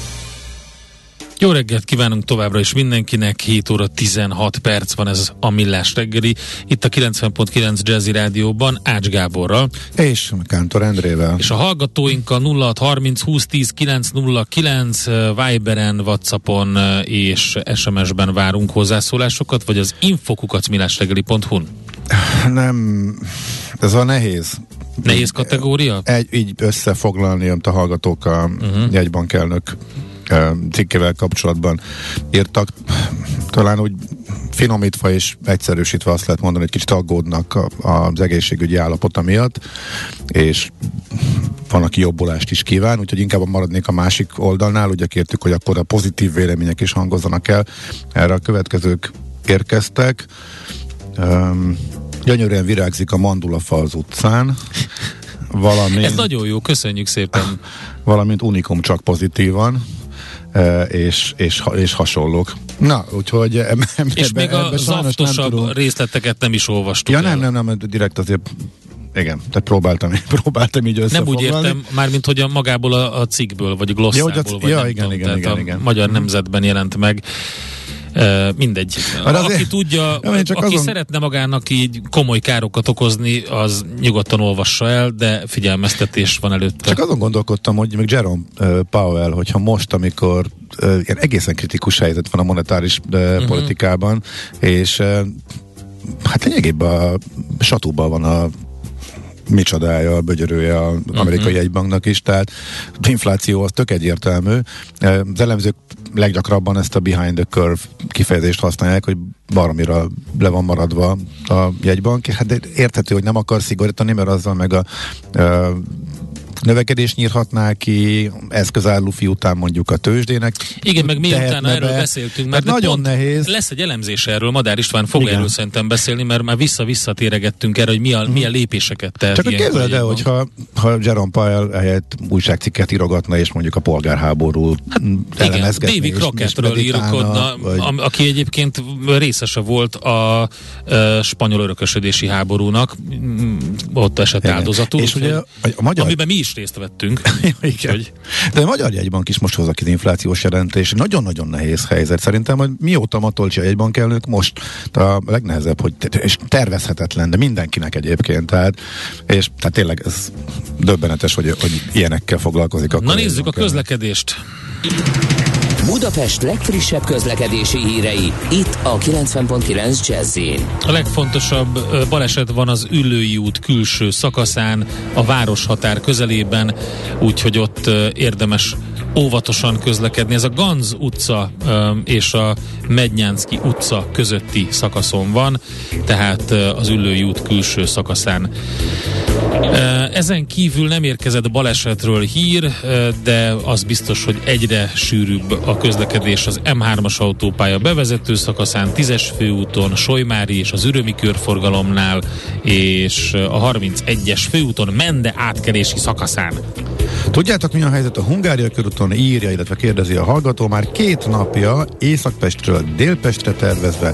Jó reggelt kívánunk továbbra is mindenkinek, 7 óra 16 perc van ez a Millás reggeli, itt a 90.9 Jazzy Rádióban Ács Gáborral. És Kántor Endrével. És a hallgatóinkkal 0630 2010 909 Viberen, Whatsappon és SMS-ben várunk hozzászólásokat, vagy az infokukat millásreggeli.hu-n? Nem, ez a nehéz. Nehéz kategória? Egy, így összefoglalni, amit a hallgatók a uh-huh. jegybankelnök cikkével kapcsolatban írtak. Talán úgy finomítva és egyszerűsítve azt lehet mondani, hogy kicsit aggódnak az egészségügyi állapota miatt, és van, aki jobbulást is kíván, úgyhogy inkább maradnék a másik oldalnál, ugye kértük, hogy akkor a pozitív vélemények is hangozzanak el. Erre a következők érkeztek. Um, gyönyörűen virágzik a mandulafa az utcán. Valamint, Ez nagyon jó, köszönjük szépen. Valamint unikum csak pozitívan és, és, és hasonlók. Na, úgyhogy ebben, És ebbe, még a zaftosabb nem részleteket nem is olvastuk Ja, el. nem, nem, nem, direkt azért igen, tehát próbáltam, próbáltam így összefoglalni. Nem úgy értem, mármint hogy a magából a, a cikkből, vagy a glosszából, ja, vagy ja, nem igen, tudom, igen, igen, a igen. Magyar Nemzetben jelent meg. Mindegy. Hát azért, aki tudja, ja, csak aki azon... szeretne magának így komoly károkat okozni, az nyugodtan olvassa el, de figyelmeztetés van előtte. Csak azon gondolkodtam, hogy még Jerome Powell, hogyha most, amikor ilyen egészen kritikus helyzet van a monetáris uh, uh-huh. politikában, és hát lényegében a satóban van a micsodája, a bögyörője az amerikai uh-huh. jegybanknak is, tehát infláció az tök egyértelmű. Az elemzők leggyakrabban ezt a behind the curve kifejezést használják, hogy baromira le van maradva a jegybank. Hát érthető, hogy nem akar szigorítani, mert azzal meg a, a növekedést nyírhatná ki, eszközálló után mondjuk a tőzsdének. Igen, meg miután erről be. beszéltünk, mert hát nagyon nehéz. Lesz egy elemzés erről, Madár István fog Igen. erről szerintem beszélni, mert már vissza-vissza téregettünk erre, hogy milyen, hmm. milyen lépéseket tehet. Csak a képzeld el, hogyha ha Jerome Powell helyett újságcikket írogatna, és mondjuk a polgárháború hát, Igen, David Crockettről írkodna, vagy... aki egyébként részese volt a, a spanyol örökösödési háborúnak, ott esett áldozatul. És ugye a, a magyar... Amiben mi is is részt vettünk. Igen. Hogy... De a Magyar Jegybank is most hozzá ki az inflációs jelentés. Nagyon-nagyon nehéz helyzet. Szerintem, hogy mióta Matolcsi a jegybank elnök, most a legnehezebb, hogy és tervezhetetlen, de mindenkinek egyébként. Tehát, és tehát tényleg ez döbbenetes, hogy, hogy ilyenekkel foglalkozik. Na nézzük a közlekedést. Budapest legfrissebb közlekedési hírei, itt a 90.9 jazz A legfontosabb baleset van az Üllői út külső szakaszán, a városhatár közelében, úgyhogy ott érdemes óvatosan közlekedni. Ez a Ganz utca és a Mednyánszki utca közötti szakaszon van, tehát az Üllői út külső szakaszán. Ezen kívül nem érkezett balesetről hír, de az biztos, hogy egyre sűrűbb a közlekedés az M3-as autópálya bevezető szakaszán, 10-es főúton, Solymári és az Ürömi körforgalomnál, és a 31-es főúton Mende átkerési szakaszán. Tudjátok, mi a helyzet a Hungária körúton írja, illetve kérdezi a hallgató már két napja Északpestről Délpestre tervezve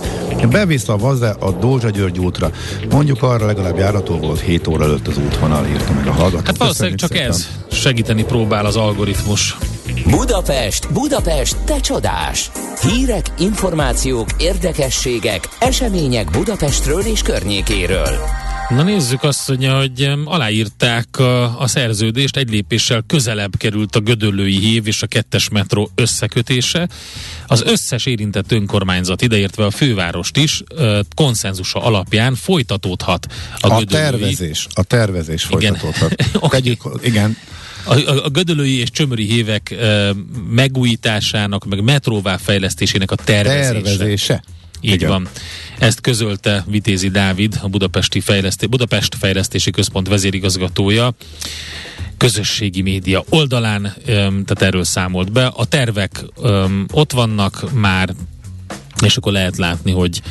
bevisz a Vaze a Dózsa György útra. Mondjuk arra legalább járató volt 7 óra előtt az útvonal, írta meg a hallgató. Hát valószínűleg csak szépen. ez segíteni próbál az algoritmus. Budapest, Budapest, te csodás! Hírek, információk, érdekességek, események Budapestről és környékéről. Na nézzük azt, mondja, hogy aláírták a, a szerződést, egy lépéssel közelebb került a Gödöllői hív és a kettes metró összekötése. Az összes érintett önkormányzat, ideértve a fővárost is, konszenzusa alapján folytatódhat a, a Gödöllői... tervezés, a tervezés folytatódhat. Igen. okay. Tegyük, igen. A, a, a gödölői és csömöri hívek e, megújításának, meg metróvá fejlesztésének a tervezése. Tervezése. Így Igen. van. Ezt közölte Vitézi Dávid, a Budapesti Fejleszté- Budapest Fejlesztési Központ vezérigazgatója közösségi média oldalán, tehát erről számolt be. A tervek ott vannak már, és akkor lehet látni, hogy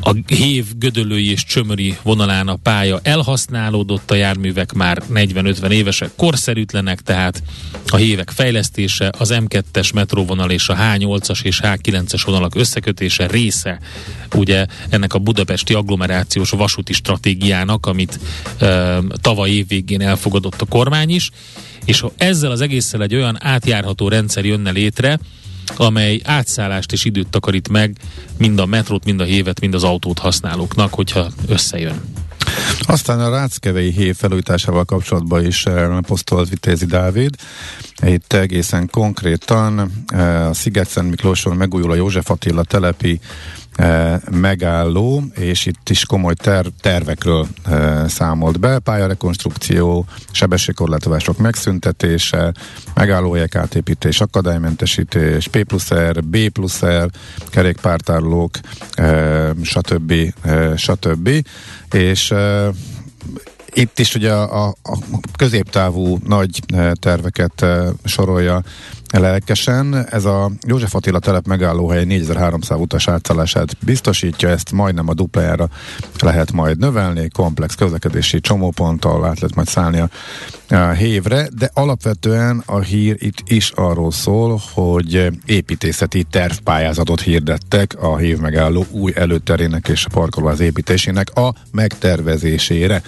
a Hév, Gödölői és Csömöri vonalán a pálya elhasználódott, a járművek már 40-50 évesek, korszerűtlenek, tehát a hévek fejlesztése, az M2-es metróvonal és a H8-as és H9-es vonalak összekötése része ugye ennek a budapesti agglomerációs vasúti stratégiának, amit e, tavaly évvégén elfogadott a kormány is, és ezzel az egésszel egy olyan átjárható rendszer jönne létre, amely átszállást és időt takarít meg mind a metrót, mind a hévet, mind az autót használóknak, hogyha összejön. Aztán a Ráckevei hév felújításával kapcsolatban is eh, posztolt Vitézi Dávid. Itt egészen konkrétan eh, a Sziget-Szent Miklóson megújul a József Attila telepi megálló, és itt is komoly ter- tervekről e, számolt be, pályarekonstrukció, sebességkorlátozások megszüntetése, megállóhelyek átépítés, akadálymentesítés, P plusz R, B plusz R, kerékpártárlók, e, stb. stb. És itt is ugye a, a, a középtávú nagy terveket sorolja lelkesen. Ez a József Attila telep megállóhely 4300 utas átszállását biztosítja, ezt majdnem a duplájára lehet majd növelni, komplex közlekedési csomóponttal át lehet majd szállni a hévre, de alapvetően a hír itt is arról szól, hogy építészeti tervpályázatot hirdettek a hév megálló új előterének és a parkolóház építésének a megtervezésére.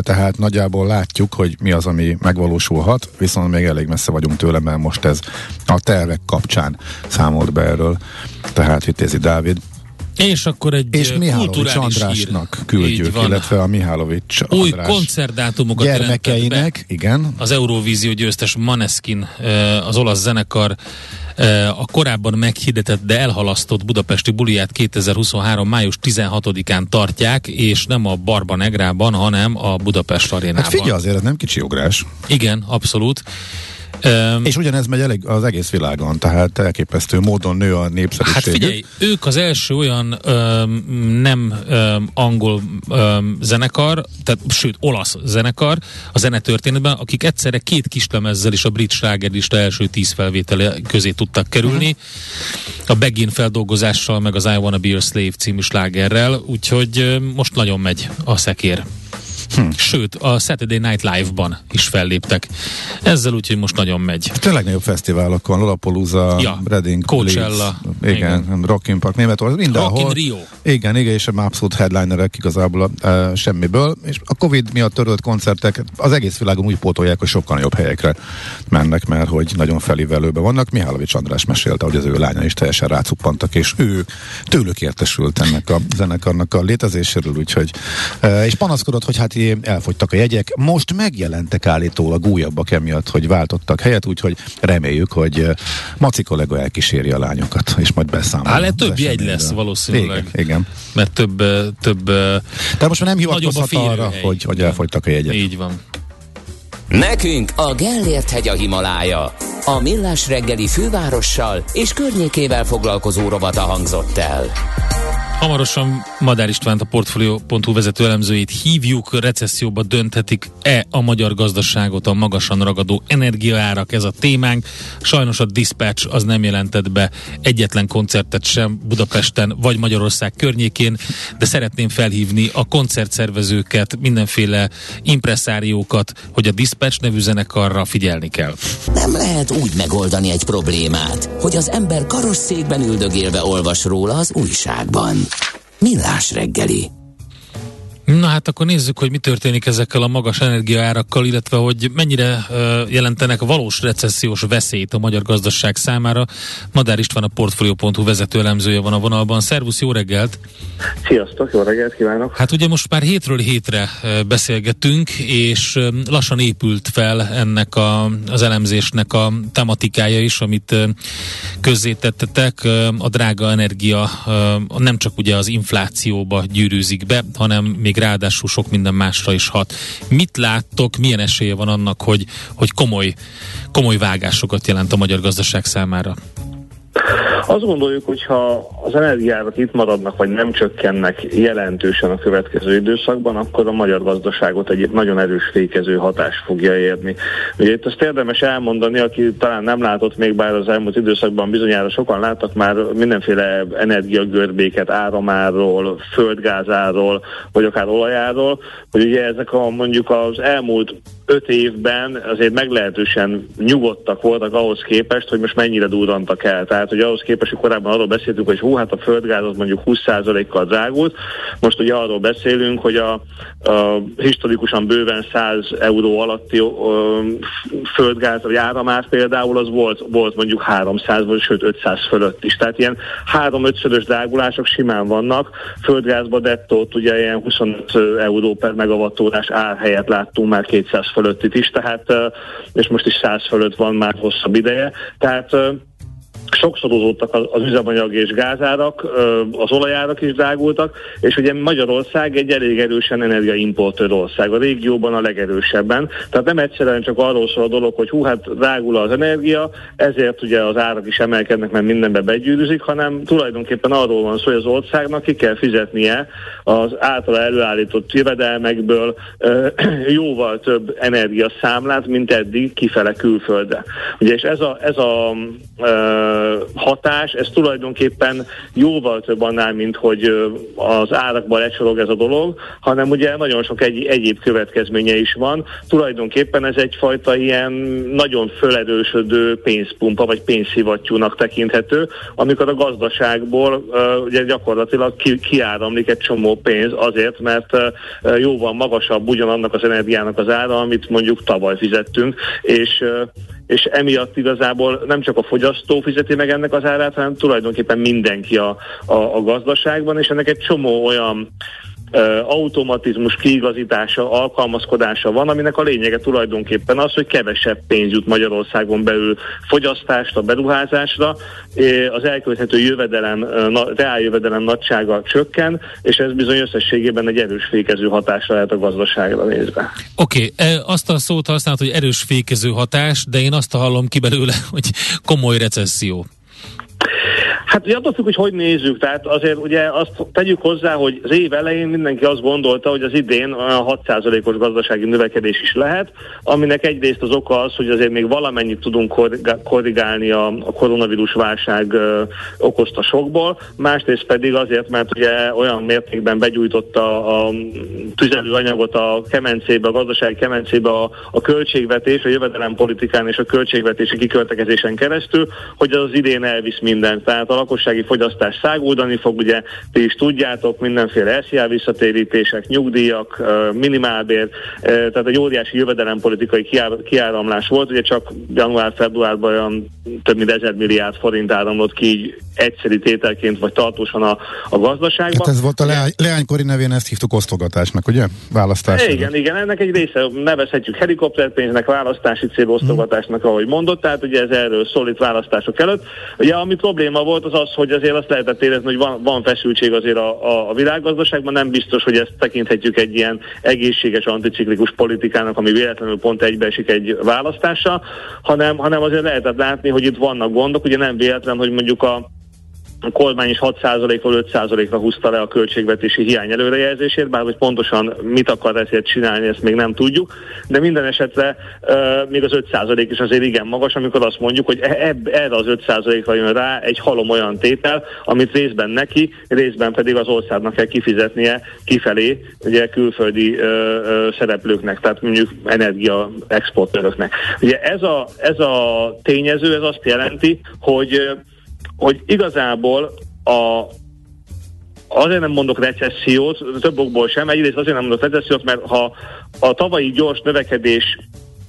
Tehát nagyjából látjuk, hogy mi az, ami megvalósulhat, viszont még elég messze vagyunk tőle, mert most ez a tervek kapcsán számolt be erről. Tehát Vitézi Dávid És akkor egy És Mihálovics Andrásnak hír. küldjük, illetve a Mihálovics Új András koncertdátumokat jelentett be gyermekeinek, igen, az Eurovízió győztes Maneskin, az olasz zenekar a korábban meghirdetett, de elhalasztott budapesti buliát 2023. május 16-án tartják, és nem a Barba Negrában, hanem a Budapest arénában. hát figyelj azért, ez nem kicsi ugrás. Igen, abszolút. Öm, És ugyanez megy elég az egész világon, tehát elképesztő módon nő a Hát népszerűségük. figyelj, ők az első olyan öm, nem öm, angol öm, zenekar, tehát sőt olasz zenekar a zenetörténetben, akik egyszerre két kislemezzel is a brit slágerlista első tíz felvétele közé tudtak kerülni. A Begin feldolgozással, meg az I Wanna Be Your Slave című slágerrel, úgyhogy öm, most nagyon megy a szekér. Hm. Sőt, a Saturday Night Live-ban is felléptek. Ezzel úgyhogy most nagyon megy. Hát a legnagyobb fesztiválokon, Lollapalooza, Ja, Reading, Coachella, Leeds, igen, igen. Rock in Park, Németország, mindenhol. Rock in Rio. Igen, igen, és abszolút headlinerek igazából uh, semmiből, és a Covid miatt törölt koncertek az egész világon úgy pótolják, hogy sokkal jobb helyekre mennek, mert hogy nagyon felívelőben vannak. Mihálovics András mesélte, hogy az ő lánya is teljesen rácuppantak, és ő tőlük értesült ennek a zenekarnak a létezéséről, úgyhogy, uh, és panaszkodott, hogy hát ilyen elfogytak a jegyek, most megjelentek állítólag újabbak emiatt, hogy váltottak helyet, úgyhogy reméljük, hogy uh, Maci kollega elkíséri a lányokat, és majd beszámol. Hát, több jegy lesz valószínűleg. Igen, igen. Mert több, ö, több De most már nem hivatkozhat arra, férőhely. hogy, hogy elfogytak a jegyek. így van. Nekünk a Gellért hegy a Himalája. A Millás reggeli fővárossal és környékével foglalkozó rovata hangzott el. Hamarosan Madár Istvánt, a Portfolio.hu vezető elemzőjét hívjuk, recesszióba dönthetik-e a magyar gazdaságot a magasan ragadó energiaárak, ez a témánk. Sajnos a Dispatch az nem jelentett be egyetlen koncertet sem Budapesten vagy Magyarország környékén, de szeretném felhívni a koncertszervezőket, mindenféle impresszáriókat, hogy a Dispatch nevű zenekarra figyelni kell. Nem lehet úgy megoldani egy problémát, hogy az ember karosszékben üldögélve olvas róla az újságban. Millás reggeli. Na hát akkor nézzük, hogy mi történik ezekkel a magas energiaárakkal, illetve hogy mennyire jelentenek valós recessziós veszélyt a magyar gazdaság számára. Madár István a Portfolio.hu vezető elemzője van a vonalban. Szervusz, jó reggelt! Sziasztok, jó reggelt kívánok! Hát ugye most már hétről hétre beszélgetünk, és lassan épült fel ennek a, az elemzésnek a tematikája is, amit közzétettetek. A drága energia nem csak ugye az inflációba gyűrűzik be, hanem még ráadásul sok minden másra is hat. Mit láttok, milyen esélye van annak, hogy, hogy komoly, komoly vágásokat jelent a magyar gazdaság számára? Azt gondoljuk, hogy ha az energiárak itt maradnak, vagy nem csökkennek jelentősen a következő időszakban, akkor a magyar gazdaságot egy nagyon erős fékező hatás fogja érni. Ugye itt azt érdemes elmondani, aki talán nem látott még, bár az elmúlt időszakban bizonyára sokan láttak már mindenféle energiagörbéket áramáról, földgázáról, vagy akár olajáról, hogy ugye ezek a mondjuk az elmúlt öt évben azért meglehetősen nyugodtak voltak ahhoz képest, hogy most mennyire durrantak el. Tehát, hogy ahhoz képest, hogy korábban arról beszéltünk, hogy hú, hát a földgáz az mondjuk 20%-kal drágult, most ugye arról beszélünk, hogy a, a historikusan bőven 100 euró alatti földgáz, vagy áramár például, az volt, volt mondjuk 300, vagy sőt 500 fölött is. Tehát ilyen 3-5-szörös drágulások simán vannak. Földgázba dettót ugye ilyen 25 euró per megawattórás ár helyett láttunk már 200 fölöttit is, tehát, és most is 100 fölött van már hosszabb ideje. Tehát sokszorozódtak az üzemanyag és gázárak, az olajárak is drágultak, és ugye Magyarország egy elég erősen energiaimportőr ország, a régióban a legerősebben. Tehát nem egyszerűen csak arról szól a dolog, hogy hú, hát drágul az energia, ezért ugye az árak is emelkednek, mert mindenbe begyűrűzik, hanem tulajdonképpen arról van szó, hogy az országnak ki kell fizetnie az általa előállított jövedelmekből jóval több energiaszámlát, mint eddig kifele külföldre. Ugye és ez a, ez a hatás, ez tulajdonképpen jóval több annál, mint hogy az árakban lecsorog ez a dolog, hanem ugye nagyon sok egy, egyéb következménye is van. Tulajdonképpen ez egyfajta ilyen nagyon fölerősödő pénzpumpa, vagy pénzszivattyúnak tekinthető, amikor a gazdaságból ugye gyakorlatilag ki, kiáramlik egy csomó pénz azért, mert jóval magasabb ugyanannak az energiának az ára, amit mondjuk tavaly fizettünk, és és emiatt igazából nem csak a fogyasztó fizeti meg ennek az árát, hanem tulajdonképpen mindenki a, a, a gazdaságban, és ennek egy csomó olyan automatizmus kiigazítása, alkalmazkodása van, aminek a lényege tulajdonképpen az, hogy kevesebb pénz jut Magyarországon belül fogyasztásra, beruházásra, az elkölthető jövedelem, reál jövedelem nagysága csökken, és ez bizony összességében egy erős fékező hatásra lehet a gazdaságra nézve. Oké, okay, azt a szót használt, hogy erős fékező hatás, de én azt hallom ki belőle, hogy komoly recesszió. Hát ugye attól függ, hogy hogy nézzük, tehát azért ugye azt tegyük hozzá, hogy az év elején mindenki azt gondolta, hogy az idén a 6%-os gazdasági növekedés is lehet, aminek egyrészt az oka az, hogy azért még valamennyit tudunk korrigálni a, koronavírus válság okozta sokból, másrészt pedig azért, mert ugye olyan mértékben begyújtotta a tüzelőanyagot a kemencébe, a gazdasági kemencébe a, a költségvetés, a jövedelempolitikán és a költségvetési kiköltekezésen keresztül, hogy az idén elvisz mindent. Tehát lakossági fogyasztás száguldani fog, ugye ti is tudjátok, mindenféle SZIA visszatérítések, nyugdíjak, minimálbér, tehát egy óriási jövedelempolitikai kiáramlás volt, ugye csak január-februárban olyan több mint ezer milliárd forint áramlott ki így egyszeri tételként, vagy tartósan a, a gazdaságban. Hát ez volt a leány, leánykori nevén, ezt hívtuk osztogatásnak, ugye? Választás. Igen, igen, ennek egy része nevezhetjük helikopterpénznek, választási célosztogatásnak, ahogy mondott, tehát ugye ez erről szól itt választások előtt. Ugye ami probléma volt, az az, hogy azért azt lehetett érezni, hogy van, van feszültség azért a, a, a világgazdaságban, nem biztos, hogy ezt tekinthetjük egy ilyen egészséges anticiklikus politikának, ami véletlenül pont egybeesik egy választással, hanem, hanem azért lehetett látni, hogy itt vannak gondok, ugye nem véletlen, hogy mondjuk a a kormány is 6%-ról 5%-ra húzta le a költségvetési hiány előrejelzését, bár hogy pontosan mit akar ezért csinálni, ezt még nem tudjuk, de minden esetre uh, még az 5% is azért igen magas, amikor azt mondjuk, hogy e, ebb, erre az 5%-ra jön rá egy halom olyan tétel, amit részben neki, részben pedig az országnak kell kifizetnie kifelé, ugye külföldi uh, uh, szereplőknek, tehát mondjuk energia exportőröknek. Ugye ez a, ez a tényező, ez azt jelenti, hogy hogy igazából a, azért nem mondok recessziót, több okból sem, egyrészt azért nem mondok recessziót, mert ha a tavalyi gyors növekedés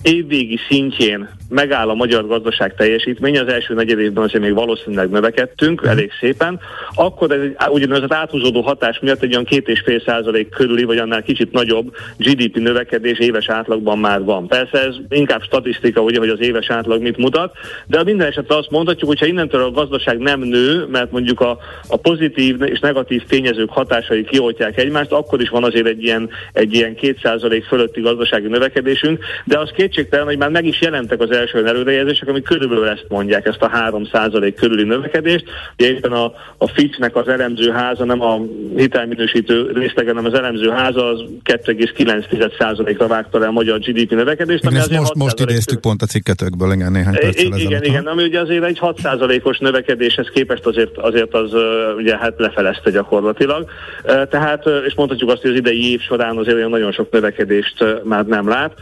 évvégi szintjén megáll a magyar gazdaság teljesítménye, az első negyed évben azért még valószínűleg növekedtünk elég szépen, akkor ez ugyanaz az áthúzódó hatás miatt egy olyan két és fél százalék körüli, vagy annál kicsit nagyobb GDP növekedés éves átlagban már van. Persze ez inkább statisztika, ugye, hogy az éves átlag mit mutat, de a minden esetre azt mondhatjuk, hogy ha innentől a gazdaság nem nő, mert mondjuk a, a pozitív és negatív tényezők hatásai kioltják egymást, akkor is van azért egy ilyen, egy ilyen két százalék fölötti gazdasági növekedésünk, de az kétségtelen, hogy már meg is jelentek az első előrejelzések, amik körülbelül ezt mondják, ezt a 3% körüli növekedést. Ugye éppen a, a Fitchnek az elemző háza, nem a hitelminősítő részlege, hanem az elemző háza az 2,9%-ra vágta le a magyar GDP növekedést. Ami ezt most, most idéztük pont a cikketekből, igen, néhány perccel Igen, igen, igen, ami ugye azért egy 6%-os növekedéshez képest azért, azért az ugye hát lefelezte gyakorlatilag. Tehát, és mondhatjuk azt, hogy az idei év során azért nagyon sok növekedést már nem lát.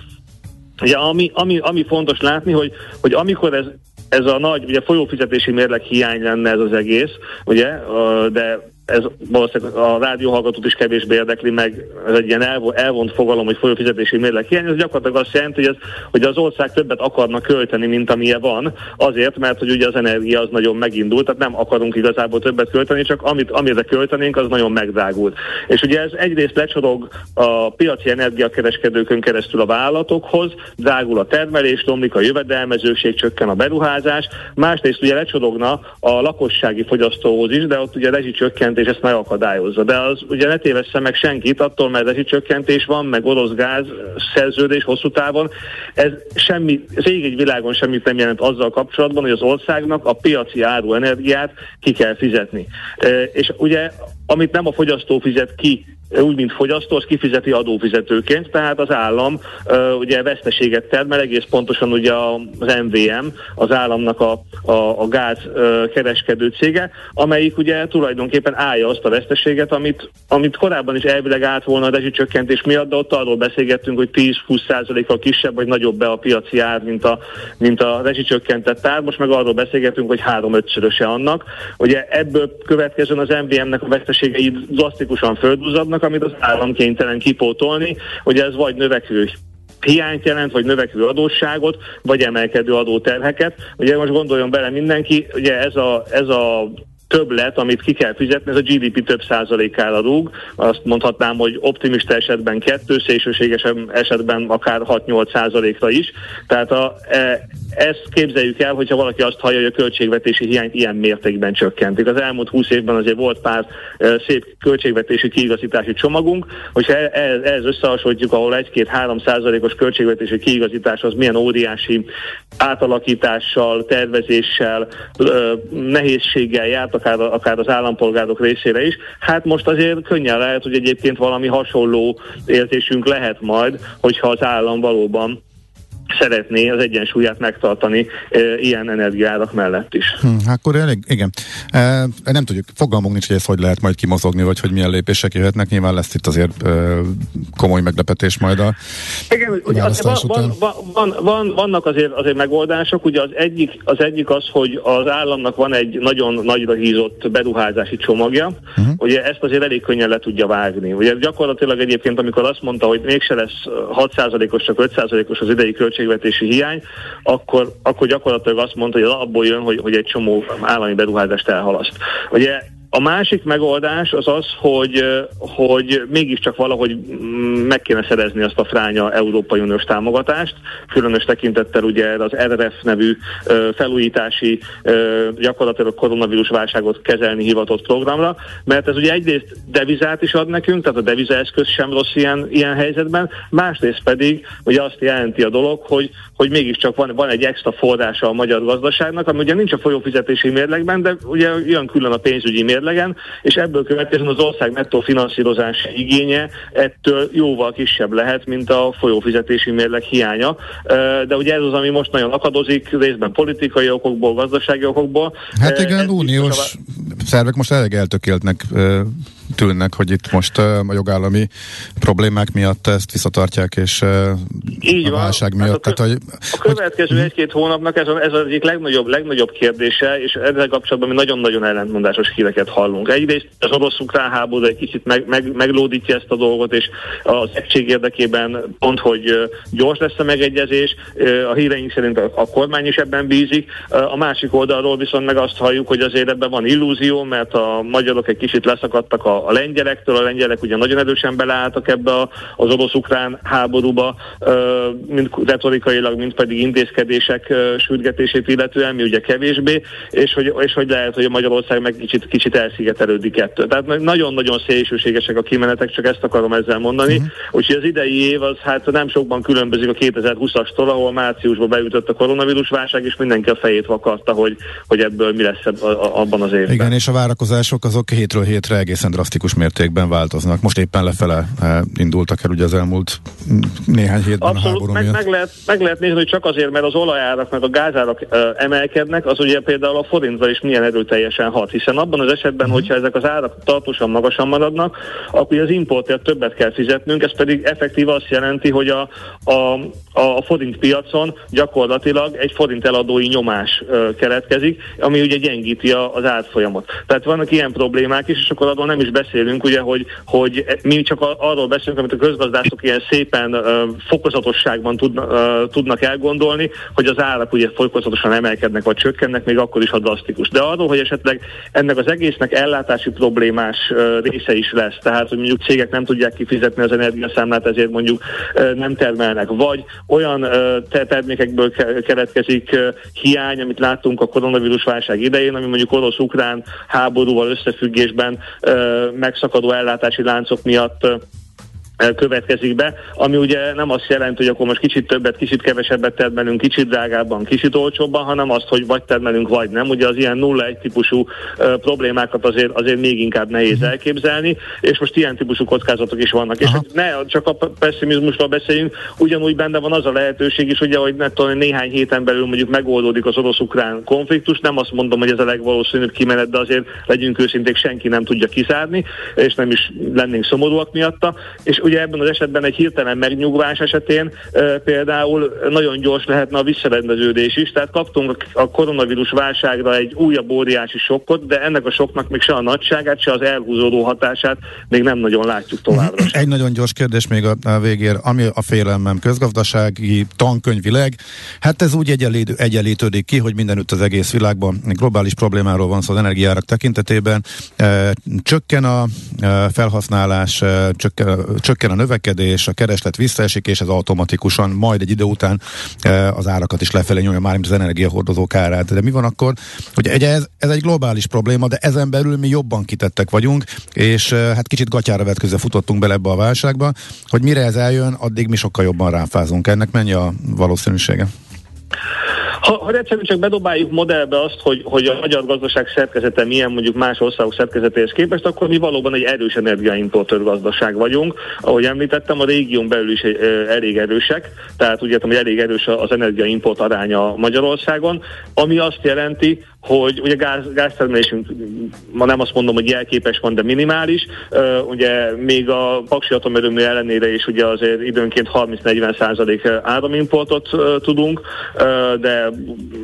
Ugye, ami, ami, ami fontos látni, hogy, hogy amikor ez, ez a nagy, ugye folyófizetési mérleg hiány lenne ez az egész, ugye, de ez valószínűleg a rádióhallgatót is kevésbé érdekli meg, ez egy ilyen elvont fogalom, hogy folyófizetési mérleg hiány, ez gyakorlatilag azt jelenti, hogy, ez, hogy az ország többet akarna költeni, mint amilyen van, azért, mert hogy ugye az energia az nagyon megindult, tehát nem akarunk igazából többet költeni, csak amit, amire költenénk, az nagyon megdrágult. És ugye ez egyrészt lecsorog a piaci energiakereskedőkön keresztül a vállalatokhoz, drágul a termelés, romlik a jövedelmezőség, csökken a beruházás, másrészt ugye lecsorogna a lakossági fogyasztóhoz is, de ott ugye rezsicsökkent csökkentés ezt megakadályozza. De az ugye ne tévessze meg senkit, attól mert csökkentés van, meg orosz gáz szerződés hosszú távon. Ez semmi, ez egy világon semmit nem jelent azzal kapcsolatban, hogy az országnak a piaci áru energiát ki kell fizetni. És ugye, amit nem a fogyasztó fizet ki úgy, mint fogyasztó, az kifizeti adófizetőként, tehát az állam uh, ugye veszteséget termel, egész pontosan ugye az MVM, az államnak a, a, a gáz uh, kereskedő cége, amelyik ugye tulajdonképpen állja azt a veszteséget, amit, amit korábban is elvileg állt volna a rezsicsökkentés miatt, de ott arról beszélgettünk, hogy 10-20%-kal kisebb vagy nagyobb be a piaci ár, mint a, mint a rezsicsökkentett ár, most meg arról beszélgetünk, hogy 3-5-szöröse annak. Ugye ebből következően az MVM-nek a veszteségei drasztikusan földúzadnak, amit az állam kénytelen kipótolni, hogy ez vagy növekvő hiányt jelent, vagy növekvő adósságot, vagy emelkedő adóterheket. Ugye most gondoljon bele mindenki, ugye ez a, ez a többlet, amit ki kell fizetni, ez a GDP több százalékára rúg. Azt mondhatnám, hogy optimista esetben kettő, szélsőséges esetben akár 6-8 százalékra is. Tehát a, e, ezt képzeljük el, hogyha valaki azt hallja, hogy a költségvetési hiányt ilyen mértékben csökkentik. Az elmúlt 20 évben azért volt pár e, szép költségvetési kiigazítási csomagunk, hogyha ehhez e, összehasonlítjuk, ahol 1-2-3 százalékos költségvetési kiigazítás az milyen óriási átalakítással, tervezéssel, nehézséggel járt, akár, akár az állampolgárok részére is. Hát most azért könnyen lehet, hogy egyébként valami hasonló érzésünk lehet majd, hogyha az állam valóban szeretné az egyensúlyát megtartani ilyen energiárak mellett is. Hm, akkor elég, igen. E, nem tudjuk, fogalmunk nincs, hogy ezt hogy lehet majd kimozogni, vagy hogy milyen lépések jöhetnek. Nyilván lesz itt azért e, komoly meglepetés majd a Igen, ugye van, van, van, van, vannak azért, azért megoldások. Ugye az egyik, az egyik az, hogy az államnak van egy nagyon nagyra hízott beruházási csomagja. Uh-huh. Ugye ezt azért elég könnyen le tudja vágni. Ugye gyakorlatilag egyébként, amikor azt mondta, hogy mégse lesz 6%-os, csak 5%-os az idei költség költségvetési hiány, akkor, akkor gyakorlatilag azt mondta, hogy abból jön, hogy, hogy egy csomó állami beruházást elhalaszt. Ugye a másik megoldás az az, hogy, hogy mégiscsak valahogy meg kéne szerezni azt a fránya Európai Uniós támogatást, különös tekintettel ugye az RRF nevű felújítási, gyakorlatilag koronavírus válságot kezelni hivatott programra, mert ez ugye egyrészt devizát is ad nekünk, tehát a devizaeszköz sem rossz ilyen, ilyen helyzetben, másrészt pedig ugye azt jelenti a dolog, hogy, hogy mégiscsak van, van egy extra forrása a magyar gazdaságnak, ami ugye nincs a folyófizetési mérlegben, de ugye jön külön a pénzügyi mérleg, mérlegen, és ebből következően az ország nettó finanszírozási igénye ettől jóval kisebb lehet, mint a folyófizetési mérleg hiánya. De ugye ez az, ami most nagyon akadozik, részben politikai okokból, gazdasági okokból. Hát igen, uniós szervek most elég eltökéltnek tűnnek, hogy itt most a jogállami problémák miatt ezt visszatartják, és Így a van. válság miatt. Hát a, kö- tehát, hogy, a következő hogy... egy-két hónapnak ez, a, ez az egyik legnagyobb, legnagyobb kérdése, és ezzel kapcsolatban mi nagyon-nagyon ellentmondásos híreket hallunk. Egyrészt az orosz-ukrán háború egy kicsit meg, meg, meglódítja ezt a dolgot, és az egység érdekében pont, hogy gyors lesz a megegyezés, a híreink szerint a, a kormány is ebben bízik, a másik oldalról viszont meg azt halljuk, hogy azért ebben van illúzió, mert a magyarok egy kicsit leszakadtak a a, lengyelektől. A lengyelek ugye nagyon erősen beleálltak ebbe a, az orosz-ukrán háborúba, mind retorikailag, mind pedig intézkedések sürgetését illetően, mi ugye kevésbé, és hogy, és hogy lehet, hogy a Magyarország meg kicsit, kicsit elszigetelődik ettől. Tehát nagyon-nagyon szélsőségesek a kimenetek, csak ezt akarom ezzel mondani. Uh-huh. Úgyhogy az idei év az hát nem sokban különbözik a 2020-astól, ahol márciusban beütött a koronavírus válság, és mindenki a fejét vakarta, hogy, hogy ebből mi lesz abban az évben. Igen, és a várakozások azok hétről hétre egészen drasztikus mértékben változnak. Most éppen lefele eh, indultak el ugye az elmúlt néhány hétben Abszolút, a háború meg, meg, lehet, meg lehet nézni, hogy csak azért, mert az olajárak meg a gázárak uh, emelkednek, az ugye például a forintra is milyen erőteljesen hat, hiszen abban az esetben, uh-huh. hogyha ezek az árak tartósan magasan maradnak, akkor az importért többet kell fizetnünk, ez pedig effektív azt jelenti, hogy a, a, a forint piacon gyakorlatilag egy forint eladói nyomás uh, keletkezik, ami ugye gyengíti a, az árfolyamot. Tehát vannak ilyen problémák is, és akkor arról nem is beszélünk, ugye, hogy, hogy mi csak arról beszélünk, amit a közgazdászok ilyen szépen fokozatosságban tud, uh, tudnak elgondolni, hogy az árak ugye fokozatosan emelkednek vagy csökkennek, még akkor is, ha drasztikus. De arról, hogy esetleg ennek az egésznek ellátási problémás része is lesz, tehát hogy mondjuk cégek nem tudják kifizetni az energiaszámlát, ezért mondjuk nem termelnek, vagy olyan termékekből keletkezik hiány, amit láttunk a koronavírus válság idején, ami mondjuk orosz-ukrán háborúval összefüggésben megszakadó ellátási láncok miatt következik be, ami ugye nem azt jelenti, hogy akkor most kicsit többet, kicsit kevesebbet termelünk, kicsit drágábban, kicsit olcsóbban, hanem azt, hogy vagy termelünk, vagy nem. Ugye az ilyen nulla egy típusú uh, problémákat azért, azért még inkább nehéz uh-huh. elképzelni, és most ilyen típusú kockázatok is vannak. Aha. És ne csak a pessimizmusról beszéljünk, ugyanúgy benne van az a lehetőség is, ugye, hogy ne tudom, néhány héten belül mondjuk megoldódik az orosz-ukrán konfliktus. Nem azt mondom, hogy ez a legvalószínűbb kimenet, de azért legyünk őszinték, senki nem tudja kizárni, és nem is lennénk szomorúak miatta. És ugye ebben az esetben egy hirtelen megnyugvás esetén például nagyon gyors lehetne a visszarendeződés is, tehát kaptunk a koronavírus válságra egy újabb óriási sokkot, de ennek a soknak még se a nagyságát, se az elhúzódó hatását még nem nagyon látjuk továbbra sem. Egy nagyon gyors kérdés még a, végér, ami a félelmem közgazdasági, tankönyvileg, hát ez úgy egyenlítő, egyenlítődik ki, hogy mindenütt az egész világban globális problémáról van szó az energiárak tekintetében, e, csökken a e, felhasználás, e, csökken, csökken a növekedés, a kereslet visszaesik, és ez automatikusan majd egy idő után e, az árakat is lefelé nyomja már, az energiahordozók árát. De mi van akkor, hogy egy, ez, ez egy globális probléma, de ezen belül mi jobban kitettek vagyunk, és e, hát kicsit gatyára vetközve futottunk bele ebbe a válságba, hogy mire ez eljön, addig mi sokkal jobban ráfázunk. Ennek mennyi a valószínűsége? Ha, ha egyszerűen csak bedobáljuk modellbe azt, hogy, hogy a magyar gazdaság szerkezete milyen mondjuk más országok szerkezetéhez képest, akkor mi valóban egy erős energiaimportőr gazdaság vagyunk. Ahogy említettem, a régión belül is elég erősek, tehát úgy értem, hogy elég erős az energiaimport aránya Magyarországon, ami azt jelenti, hogy ugye gáz, gáztermelésünk ma nem azt mondom, hogy jelképes van, de minimális. Uh, ugye még a Paksi atomerőmű ellenére is ugye azért időnként 30-40 százalék áramimportot uh, tudunk, uh, de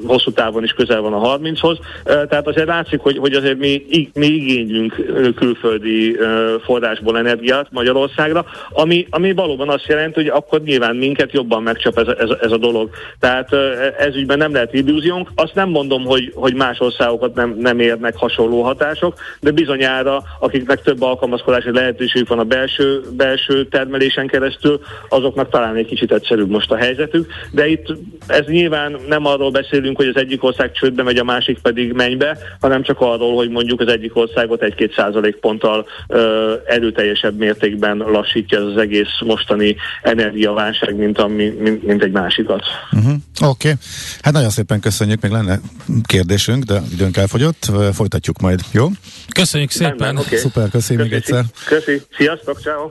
hosszú távon is közel van a 30-hoz. Uh, tehát azért látszik, hogy, hogy azért mi, mi igénylünk külföldi forrásból energiát Magyarországra, ami, ami valóban azt jelenti, hogy akkor nyilván minket jobban megcsap ez, ez, ez a dolog. Tehát ez ügyben nem lehet illúziónk. Azt nem mondom, hogy, hogy más országokat nem, nem érnek hasonló hatások, de bizonyára, akiknek több alkalmazkodási lehetőség van a belső, belső termelésen keresztül, azoknak talán egy kicsit egyszerűbb most a helyzetük, de itt ez nyilván nem arról beszélünk, hogy az egyik ország csődbe megy, a másik pedig mennybe, hanem csak arról, hogy mondjuk az egyik országot egy-két százalékponttal ö, erőteljesebb mértékben lassítja ez az egész mostani energiaválság, mint, ami, mint, mint egy másikat. Uh-huh. Oké, okay. hát nagyon szépen köszönjük, még lenne kérdésünk, de időnk elfogyott, folytatjuk majd, jó? Köszönjük szépen! Rendben, okay. Szuper, köszi, még egyszer. Köszi, sziasztok, ciao.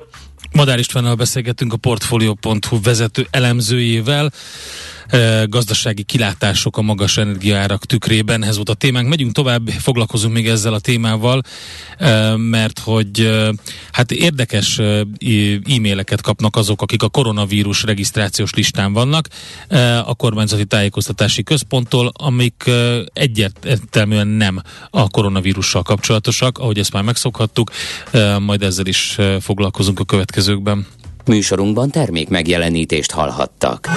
Madár Istvánnal beszélgetünk a Portfolio.hu vezető elemzőjével gazdasági kilátások a magas energiaárak tükrében. Ez volt a témánk. Megyünk tovább, foglalkozunk még ezzel a témával, mert hogy hát érdekes e-maileket kapnak azok, akik a koronavírus regisztrációs listán vannak a kormányzati tájékoztatási központtól, amik egyértelműen nem a koronavírussal kapcsolatosak, ahogy ezt már megszokhattuk, majd ezzel is foglalkozunk a következőkben. Műsorunkban termék megjelenítést hallhattak.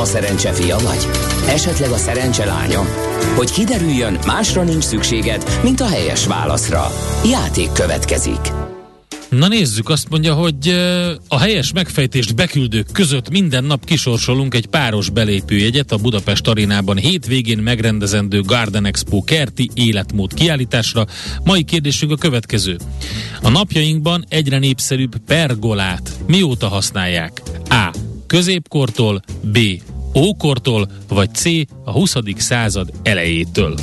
A szerencse fia vagy? Esetleg a szerencse lánya? Hogy kiderüljön, másra nincs szükséged, mint a helyes válaszra. Játék következik. Na nézzük, azt mondja, hogy a helyes megfejtést beküldők között minden nap kisorsolunk egy páros belépőjegyet a Budapest arénában hétvégén megrendezendő Garden Expo kerti életmód kiállításra. Mai kérdésünk a következő. A napjainkban egyre népszerűbb pergolát mióta használják? A középkortól, B. ókortól, vagy C. a 20. század elejétől.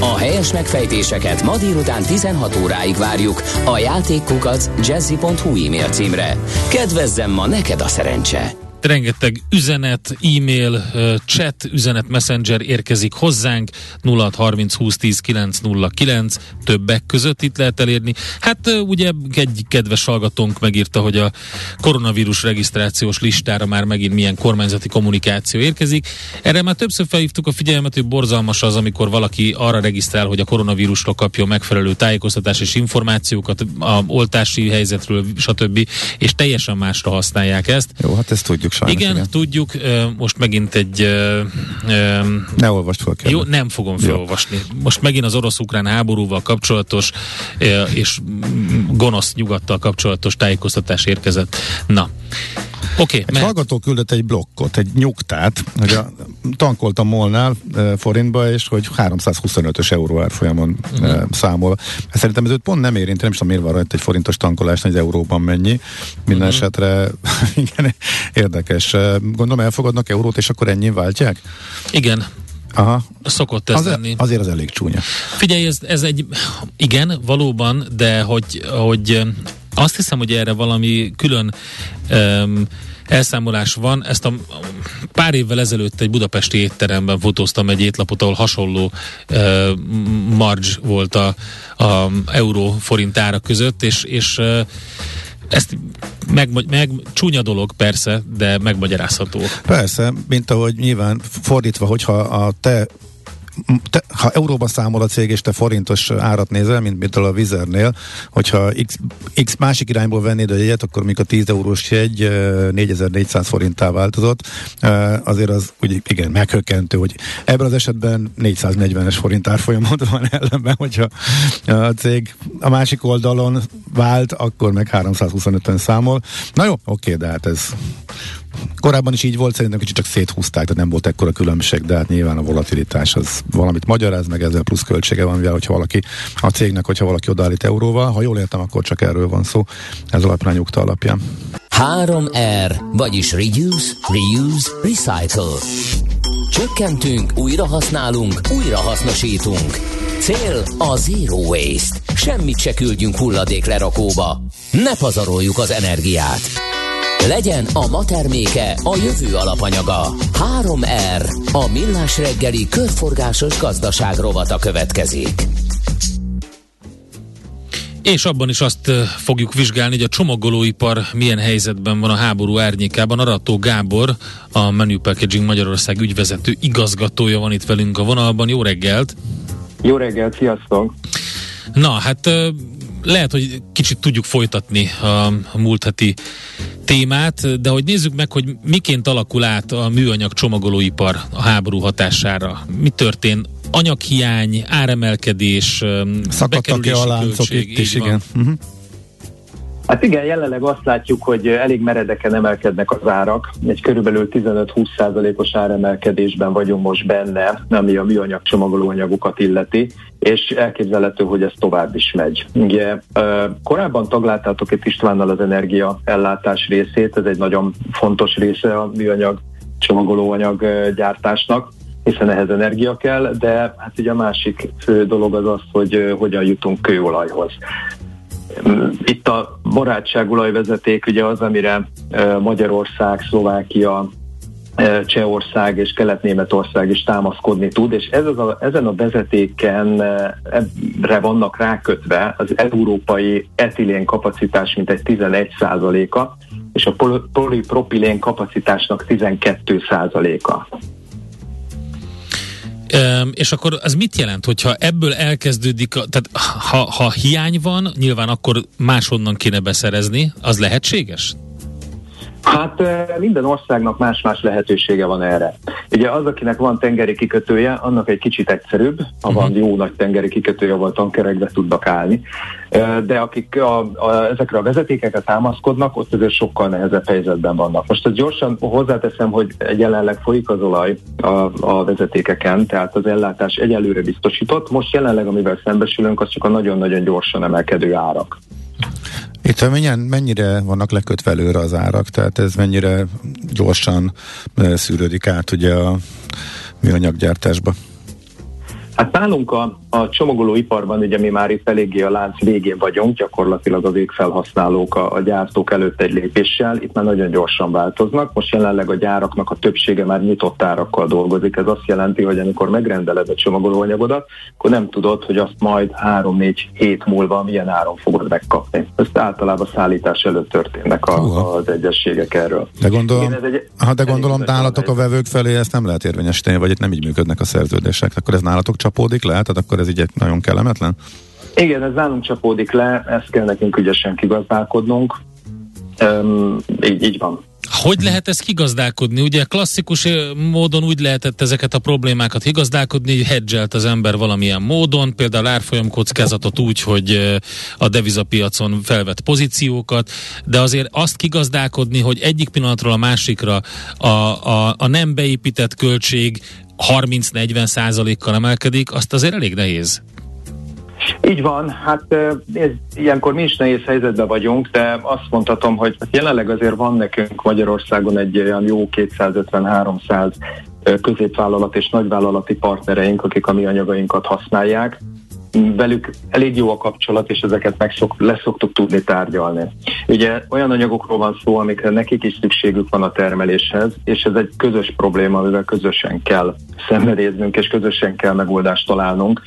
A helyes megfejtéseket ma délután 16 óráig várjuk a játékkukac jazzy.hu e-mail címre. Kedvezzem ma neked a szerencse! Rengeteg üzenet, e-mail, chat, üzenet, messenger érkezik hozzánk, 0630 20 10 909, többek között itt lehet elérni. Hát ugye egy kedves hallgatónk megírta, hogy a koronavírus regisztrációs listára már megint milyen kormányzati kommunikáció érkezik. Erre már többször felhívtuk a figyelmet, hogy borzalmas az, amikor valaki arra regisztrál, hogy a koronavírusról kapja megfelelő tájékoztatás és információkat, a oltási helyzetről, stb. és teljesen másra használják ezt. Jó, hát ezt tudjuk tudjuk sajnos. Igen, igen. tudjuk. Most megint egy... ne olvast fel, Jó, nem fogom felolvasni. Most megint az orosz-ukrán háborúval kapcsolatos és gonosz nyugattal kapcsolatos tájékoztatás érkezett. Na. Okay, egy mert... hallgató küldött egy blokkot, egy nyugtát, hogy a, tankoltam Molnál e, forintba, és hogy 325-ös euró árfolyamon uh-huh. e, számol. Szerintem ez őt pont nem érint, nem is tudom, miért van rajta egy forintos tankolás, egy euróban mennyi. Minden uh-huh. esetre igen, érdekes. Gondolom elfogadnak eurót, és akkor ennyi váltják? Igen, Aha. Szokott ez az, lenni. Azért az elég csúnya. Figyelj, ez, ez egy, igen, valóban, de hogy, hogy azt hiszem, hogy erre valami külön um, elszámolás van. Ezt a pár évvel ezelőtt egy budapesti étteremben fotóztam egy étlapot, ahol hasonló uh, marge volt a, a euró-forint ára között, és, és uh, ezt meg, meg csúnya dolog persze, de megmagyarázható. Persze, mint ahogy nyilván fordítva, hogyha a te te, ha euróba számol a cég, és te forintos árat nézel, mint mint a Vizernél, hogyha x, x másik irányból vennéd a jegyet, akkor mikor a 10 eurós jegy 4400 forinttá változott, azért az úgy igen, meghökkentő, hogy ebben az esetben 440-es forint árfolyamot van ellenben, hogyha a cég a másik oldalon vált, akkor meg 325-ön számol. Na jó, oké, de hát ez Korábban is így volt, szerintem kicsit csak széthúzták, tehát nem volt ekkora különbség, de hát nyilván a volatilitás az valamit magyaráz, meg ezzel plusz költsége van, mivel hogyha valaki a cégnek, hogyha valaki odaállít euróval, ha jól értem, akkor csak erről van szó, ez alapján nyugta alapján. 3R, vagyis Reduce, Reuse, Recycle. Csökkentünk, újra használunk, újra hasznosítunk. Cél a Zero Waste. Semmit se küldjünk hulladék lerakóba. Ne pazaroljuk az energiát. Legyen a ma terméke a jövő alapanyaga. 3R. A millás reggeli körforgásos gazdaság rovata következik. És abban is azt fogjuk vizsgálni, hogy a csomagolóipar milyen helyzetben van a háború árnyékában. Arató Gábor, a Menu Packaging Magyarország ügyvezető igazgatója van itt velünk a vonalban. Jó reggelt! Jó reggelt, sziasztok! Na, hát lehet, hogy kicsit tudjuk folytatni a, a múlt heti témát, de hogy nézzük meg, hogy miként alakul át a műanyag csomagolóipar a háború hatására. Mi történt? Anyaghiány, áremelkedés, Szakadtak-e a láncok itt is, igen. Uh-huh. Hát igen, jelenleg azt látjuk, hogy elég meredeken emelkednek az árak. Egy körülbelül 15-20%-os áremelkedésben vagyunk most benne, ami a műanyag csomagolóanyagokat illeti, és elképzelhető, hogy ez tovább is megy. Ugye korábban tagláltátok itt Istvánnal az energia ellátás részét, ez egy nagyon fontos része a műanyag csomagolóanyag gyártásnak hiszen ehhez energia kell, de hát ugye a másik fő dolog az az, hogy hogyan jutunk kőolajhoz. Itt a barátságolajvezeték ugye az, amire Magyarország, Szlovákia, Csehország és Kelet-Németország is támaszkodni tud, és ez az a, ezen a vezetéken ebbre vannak rákötve az európai etilén kapacitás mint egy 11%-a, és a polipropilén kapacitásnak 12%-a. És akkor az mit jelent, hogyha ebből elkezdődik, tehát ha, ha hiány van, nyilván akkor máshonnan kéne beszerezni, az lehetséges? Hát minden országnak más-más lehetősége van erre. Ugye az, akinek van tengeri kikötője, annak egy kicsit egyszerűbb, ha van jó nagy tengeri kikötője, ahol tankerekbe tudnak állni. De akik a, a, ezekre a vezetékekre támaszkodnak, ott azért sokkal nehezebb helyzetben vannak. Most azt gyorsan hozzáteszem, hogy jelenleg folyik az olaj a, a vezetékeken, tehát az ellátás egyelőre biztosított. Most jelenleg, amivel szembesülünk, az csak a nagyon-nagyon gyorsan emelkedő árak. Itt mennyire, mennyire vannak lekötve előre az árak, tehát ez mennyire gyorsan szűrődik át ugye a műanyaggyártásba? Hát nálunk a, a csomagolóiparban ugye mi már itt eléggé a lánc végén vagyunk, gyakorlatilag a végfelhasználók, a, a gyártók előtt egy lépéssel, itt már nagyon gyorsan változnak. Most jelenleg a gyáraknak a többsége már nyitott árakkal dolgozik. Ez azt jelenti, hogy amikor megrendeled a csomagolóanyagodat, akkor nem tudod, hogy azt majd 3-4 hét múlva milyen áron fogod megkapni. Ezt általában szállítás előtt történnek a, az egyességek erről. De gondolom, Igen, egy, ha de gondolom nálatok a vevők felé ezt nem lehet érvényesíteni, vagy itt nem így működnek a szerződések, akkor ez nálatok csapódik le, tehát akkor ez így nagyon kellemetlen? Igen, ez nálunk csapódik le, ezt kell nekünk ügyesen kigazdálkodnunk. Um, így, így van. Hogy lehet ezt kigazdálkodni? Ugye klasszikus módon úgy lehetett ezeket a problémákat kigazdálkodni, hogy hedgelt az ember valamilyen módon, például árfolyam kockázatot úgy, hogy a devizapiacon felvett pozíciókat, de azért azt kigazdálkodni, hogy egyik pillanatról a másikra a, a, a nem beépített költség 30-40 százalékkal emelkedik, azt azért elég nehéz. Így van, hát ez, ilyenkor mi is nehéz helyzetben vagyunk, de azt mondhatom, hogy jelenleg azért van nekünk Magyarországon egy olyan jó 250-300 középvállalat és nagyvállalati partnereink, akik a mi anyagainkat használják, velük elég jó a kapcsolat, és ezeket meg szok, leszoktuk tudni tárgyalni. Ugye olyan anyagokról van szó, amikre nekik is szükségük van a termeléshez, és ez egy közös probléma, amivel közösen kell szenvedéznünk, és közösen kell megoldást találnunk,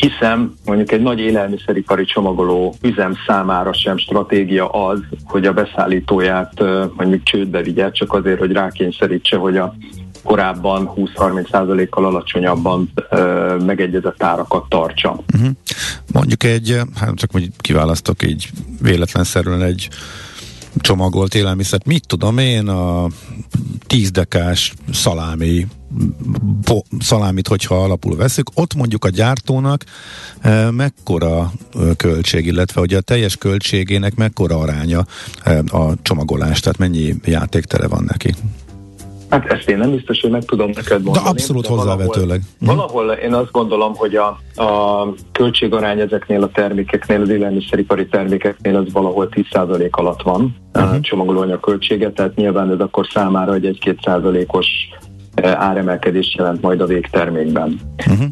hiszen mondjuk egy nagy élelmiszeripari csomagoló üzem számára sem stratégia az, hogy a beszállítóját mondjuk csődbe vigye, csak azért, hogy rákényszerítse, hogy a korábban 20-30%-kal alacsonyabban ö, megegyezett árakat tartsa. Uh-huh. Mondjuk egy, hát csak hogy kiválasztok így véletlenszerűen egy csomagolt élelmiszert, mit tudom én, a tízdekás szalámi bo, szalámit, hogyha alapul veszük, ott mondjuk a gyártónak e, mekkora költség, illetve hogy a teljes költségének mekkora aránya e, a csomagolás, tehát mennyi játéktere van neki? Hát ezt én nem biztos, hogy meg tudom neked mondani. De abszolút hozzávetőleg. Valahol, valahol én azt gondolom, hogy a, a költségarány ezeknél a termékeknél, az élelmiszeripari termékeknél az valahol 10% alatt van uh-huh. a csomagolóanyag költsége, tehát nyilván ez akkor számára egy 1-2 százalékos áremelkedés jelent majd a végtermékben. Uh-huh.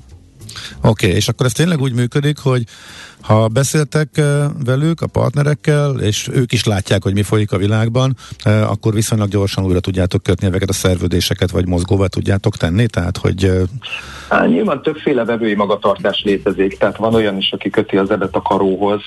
Oké, okay, és akkor ez tényleg úgy működik, hogy ha beszéltek velük, a partnerekkel, és ők is látják, hogy mi folyik a világban, akkor viszonylag gyorsan újra tudjátok kötni ezeket a szerződéseket, vagy mozgóvá tudjátok tenni? Tehát, hogy... Há, nyilván többféle vevői magatartás létezik, tehát van olyan is, aki köti az ebet a karóhoz,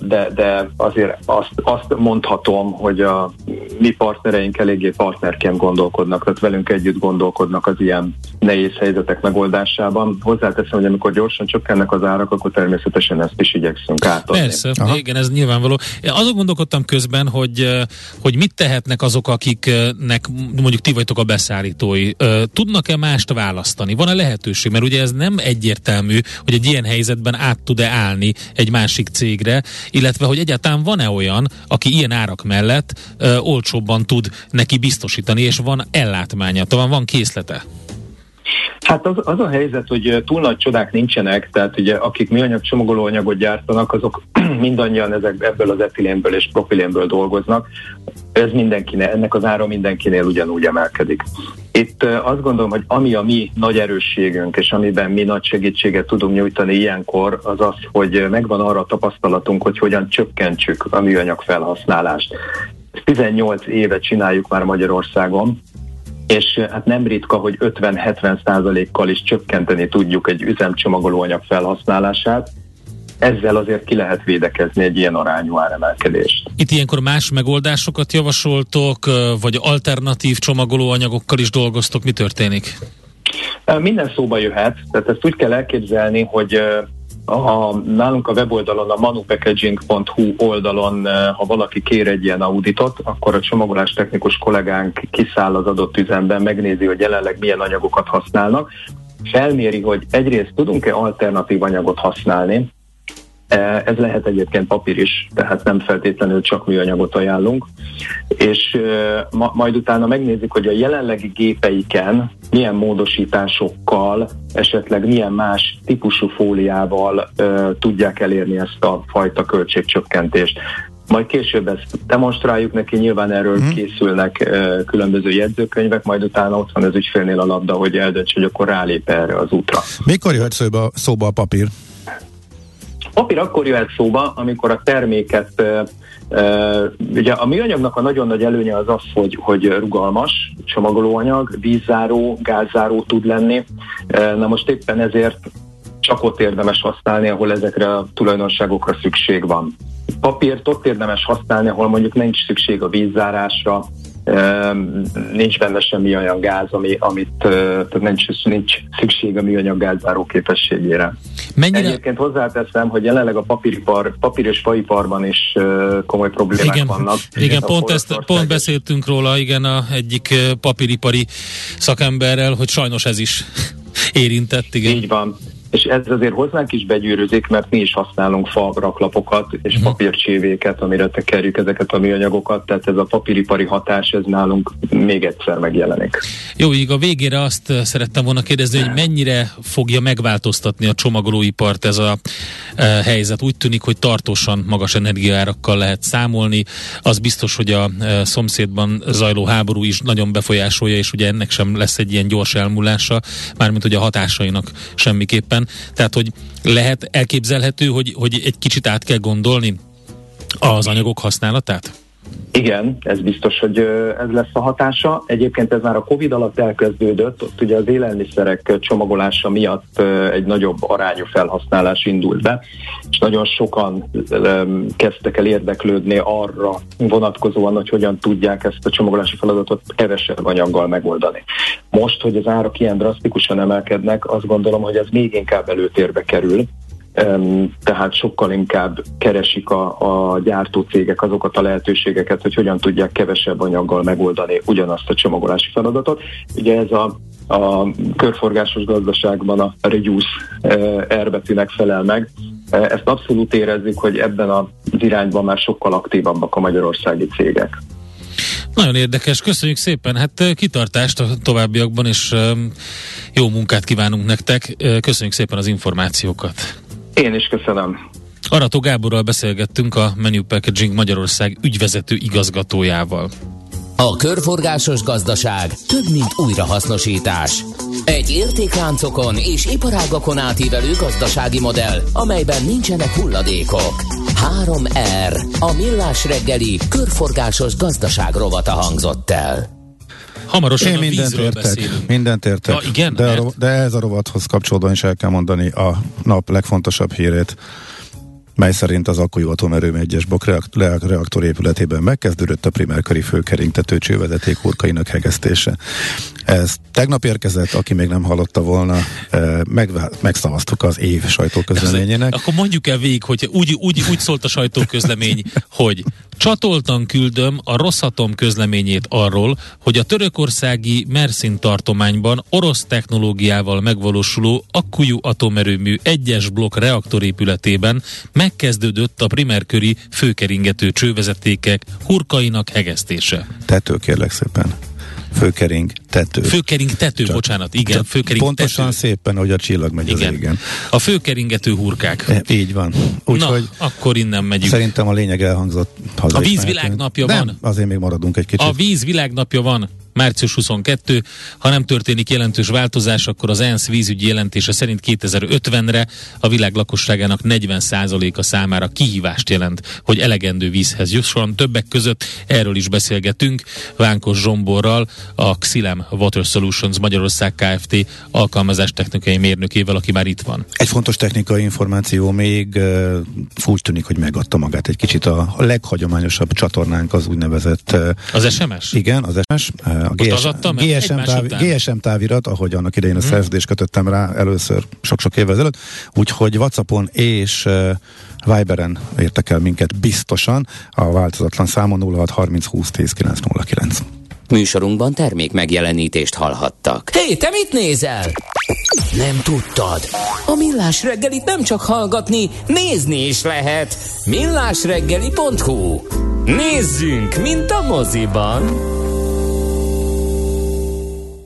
de, de azért azt, azt mondhatom, hogy a mi partnereink eléggé partnerként gondolkodnak, tehát velünk együtt gondolkodnak az ilyen nehéz helyzetek megoldásában. Hozzáteszem, hogy amikor gyorsan csökkennek az árak, akkor természetesen ezt is igyekszünk átadni. Persze, Aha. igen, ez nyilvánvaló. Azon gondolkodtam közben, hogy, hogy mit tehetnek azok, akiknek mondjuk ti vagytok a beszállítói. Tudnak-e mást választani? Van-e lehetőség? Mert ugye ez nem egyértelmű, hogy egy ilyen helyzetben át tud-e állni egy másik cég cégre, illetve hogy egyáltalán van-e olyan, aki ilyen árak mellett ö, olcsóbban tud neki biztosítani, és van ellátmánya, talán van készlete? Hát az, az a helyzet, hogy túl nagy csodák nincsenek, tehát ugye akik műanyag csomagolóanyagot gyártanak, azok mindannyian ezek, ebből az etilénből és propilénből dolgoznak. Ez mindenkinél, ennek az ára mindenkinél ugyanúgy emelkedik. Itt azt gondolom, hogy ami a mi nagy erősségünk, és amiben mi nagy segítséget tudunk nyújtani ilyenkor, az az, hogy megvan arra a tapasztalatunk, hogy hogyan csökkentsük a műanyag felhasználást. 18 éve csináljuk már Magyarországon, és hát nem ritka, hogy 50-70 százalékkal is csökkenteni tudjuk egy üzemcsomagolóanyag felhasználását, ezzel azért ki lehet védekezni egy ilyen arányú áremelkedést. Itt ilyenkor más megoldásokat javasoltok, vagy alternatív csomagolóanyagokkal is dolgoztok, mi történik? Minden szóba jöhet, tehát ezt úgy kell elképzelni, hogy a, nálunk a weboldalon, a manupackaging.hu oldalon, ha valaki kér egy ilyen auditot, akkor a csomagolás technikus kollégánk kiszáll az adott üzemben, megnézi, hogy jelenleg milyen anyagokat használnak, felméri, hogy egyrészt tudunk-e alternatív anyagot használni, ez lehet egyébként papír is, tehát nem feltétlenül csak műanyagot ajánlunk. És e, ma, majd utána megnézik, hogy a jelenlegi gépeiken milyen módosításokkal, esetleg milyen más típusú fóliával e, tudják elérni ezt a fajta költségcsökkentést. Majd később ezt demonstráljuk neki, nyilván erről hmm. készülnek e, különböző jegyzőkönyvek, majd utána ott van az ügyfélnél a labda, hogy eldönts, hogy akkor rálép erre az útra. Mikor jöhet szóba, szóba a papír? Papír akkor jöhet szóba, amikor a terméket ugye a műanyagnak a nagyon nagy előnye az az, hogy, hogy rugalmas csomagolóanyag, vízzáró, gázzáró tud lenni. Na most éppen ezért csak ott érdemes használni, ahol ezekre a tulajdonságokra szükség van. Papírt ott érdemes használni, ahol mondjuk nincs szükség a vízzárásra, nincs benne semmi olyan gáz, ami, amit tehát nincs, nincs szükség a műanyag gázáró képességére. Mennyire... Egyébként hozzáteszem, hogy jelenleg a papíripar, papír és faiparban is komoly problémák igen, vannak. Igen, pont, ezt, pont beszéltünk róla, igen, a egyik papíripari szakemberrel, hogy sajnos ez is érintett, igen. Így van és ez azért hozzánk is begyűrűzik, mert mi is használunk fa raklapokat és uh-huh. papírcsévéket, amire tekerjük ezeket a műanyagokat, tehát ez a papíripari hatás, ez nálunk még egyszer megjelenik. Jó, így a végére azt szerettem volna kérdezni, hogy mennyire fogja megváltoztatni a csomagolóipart ez a e, helyzet. Úgy tűnik, hogy tartósan magas energiaárakkal lehet számolni. Az biztos, hogy a e, szomszédban zajló háború is nagyon befolyásolja, és ugye ennek sem lesz egy ilyen gyors elmúlása, mármint hogy a hatásainak semmiképpen esetében. Tehát, hogy lehet elképzelhető, hogy, hogy egy kicsit át kell gondolni az anyagok használatát? Igen, ez biztos, hogy ez lesz a hatása. Egyébként ez már a Covid alatt elkezdődött, ott ugye az élelmiszerek csomagolása miatt egy nagyobb arányú felhasználás indult be, és nagyon sokan kezdtek el érdeklődni arra vonatkozóan, hogy hogyan tudják ezt a csomagolási feladatot kevesebb anyaggal megoldani. Most, hogy az árak ilyen drasztikusan emelkednek, azt gondolom, hogy ez még inkább előtérbe kerül, tehát sokkal inkább keresik a, a gyártócégek azokat a lehetőségeket, hogy hogyan tudják kevesebb anyaggal megoldani ugyanazt a csomagolási feladatot. Ugye ez a, a körforgásos gazdaságban a reduce R betűnek felel meg. Ezt abszolút érezzük, hogy ebben az irányban már sokkal aktívabbak a magyarországi cégek. Nagyon érdekes, köszönjük szépen, hát kitartást a továbbiakban, és jó munkát kívánunk nektek. Köszönjük szépen az információkat. Én is köszönöm. Arató Gáborral beszélgettünk a Menu Packaging Magyarország ügyvezető igazgatójával. A körforgásos gazdaság több, mint újrahasznosítás. Egy értékláncokon és iparágakon átívelő gazdasági modell, amelyben nincsenek hulladékok. 3R. A millás reggeli körforgásos gazdaság rovata hangzott el. Hamarosan Én a mindent vízről értek, beszélünk. mindent értek. Ja, igen, de, a, mert- ro- de ez a rovathoz kapcsolódóan is el kell mondani a nap legfontosabb hírét, mely szerint az akkújú atomerőmű egyes reak- reaktor épületében megkezdődött a primerköri főkeringtető csővezeték hurkainak hegesztése. Ez tegnap érkezett, aki még nem hallotta volna, eh, megvá- megszavaztuk az év sajtóközleményének. Akkor mondjuk el végig, hogy úgy, úgy, úgy szólt a sajtóközlemény, hogy csatoltan küldöm a Rosszatom közleményét arról, hogy a törökországi Mersin tartományban orosz technológiával megvalósuló akkujú atomerőmű egyes blokk reaktorépületében megkezdődött a primerköri főkeringető csővezetékek hurkainak hegesztése. Tető, kérlek szépen. Főkering, tető. Főkering tető, Csak- bocsánat, igen, Csak főkering Pontosan tető. szépen, hogy a csillag megy az Igen. égen. A főkeringető hurkák. E, Így van. Na, Úgyhogy akkor innen megyünk. szerintem a lényeg elhangzott. haza A is víz mehetünk. világnapja Nem, van. azért még maradunk egy kicsit. A víz világnapja van, március 22. Ha nem történik jelentős változás, akkor az ENSZ vízügyi jelentése szerint 2050-re a világ lakosságának 40%-a számára kihívást jelent, hogy elegendő vízhez jusson. Többek között erről is beszélgetünk Vánkos Zsomborral, a Xilem Water Solutions Magyarország Kft. alkalmazás technikai mérnökével, aki már itt van. Egy fontos technikai információ még úgy tűnik, hogy megadta magát egy kicsit a, leghagyományosabb csatornánk az úgynevezett Az SMS? igen, az SMS, a Most az adta meg? GSM, táv. GSM távirat, ahogy annak idején a szerződést kötöttem rá először sok-sok évvel ezelőtt, úgyhogy Whatsappon és uh, Viberen értek el minket biztosan a változatlan számon 06 30 20 10 909. Műsorunkban termék megjelenítést hallhattak. Hé, hey, te mit nézel? Nem tudtad? A Millás reggelit nem csak hallgatni, nézni is lehet. Millásreggeli.hu Nézzünk, mint a moziban!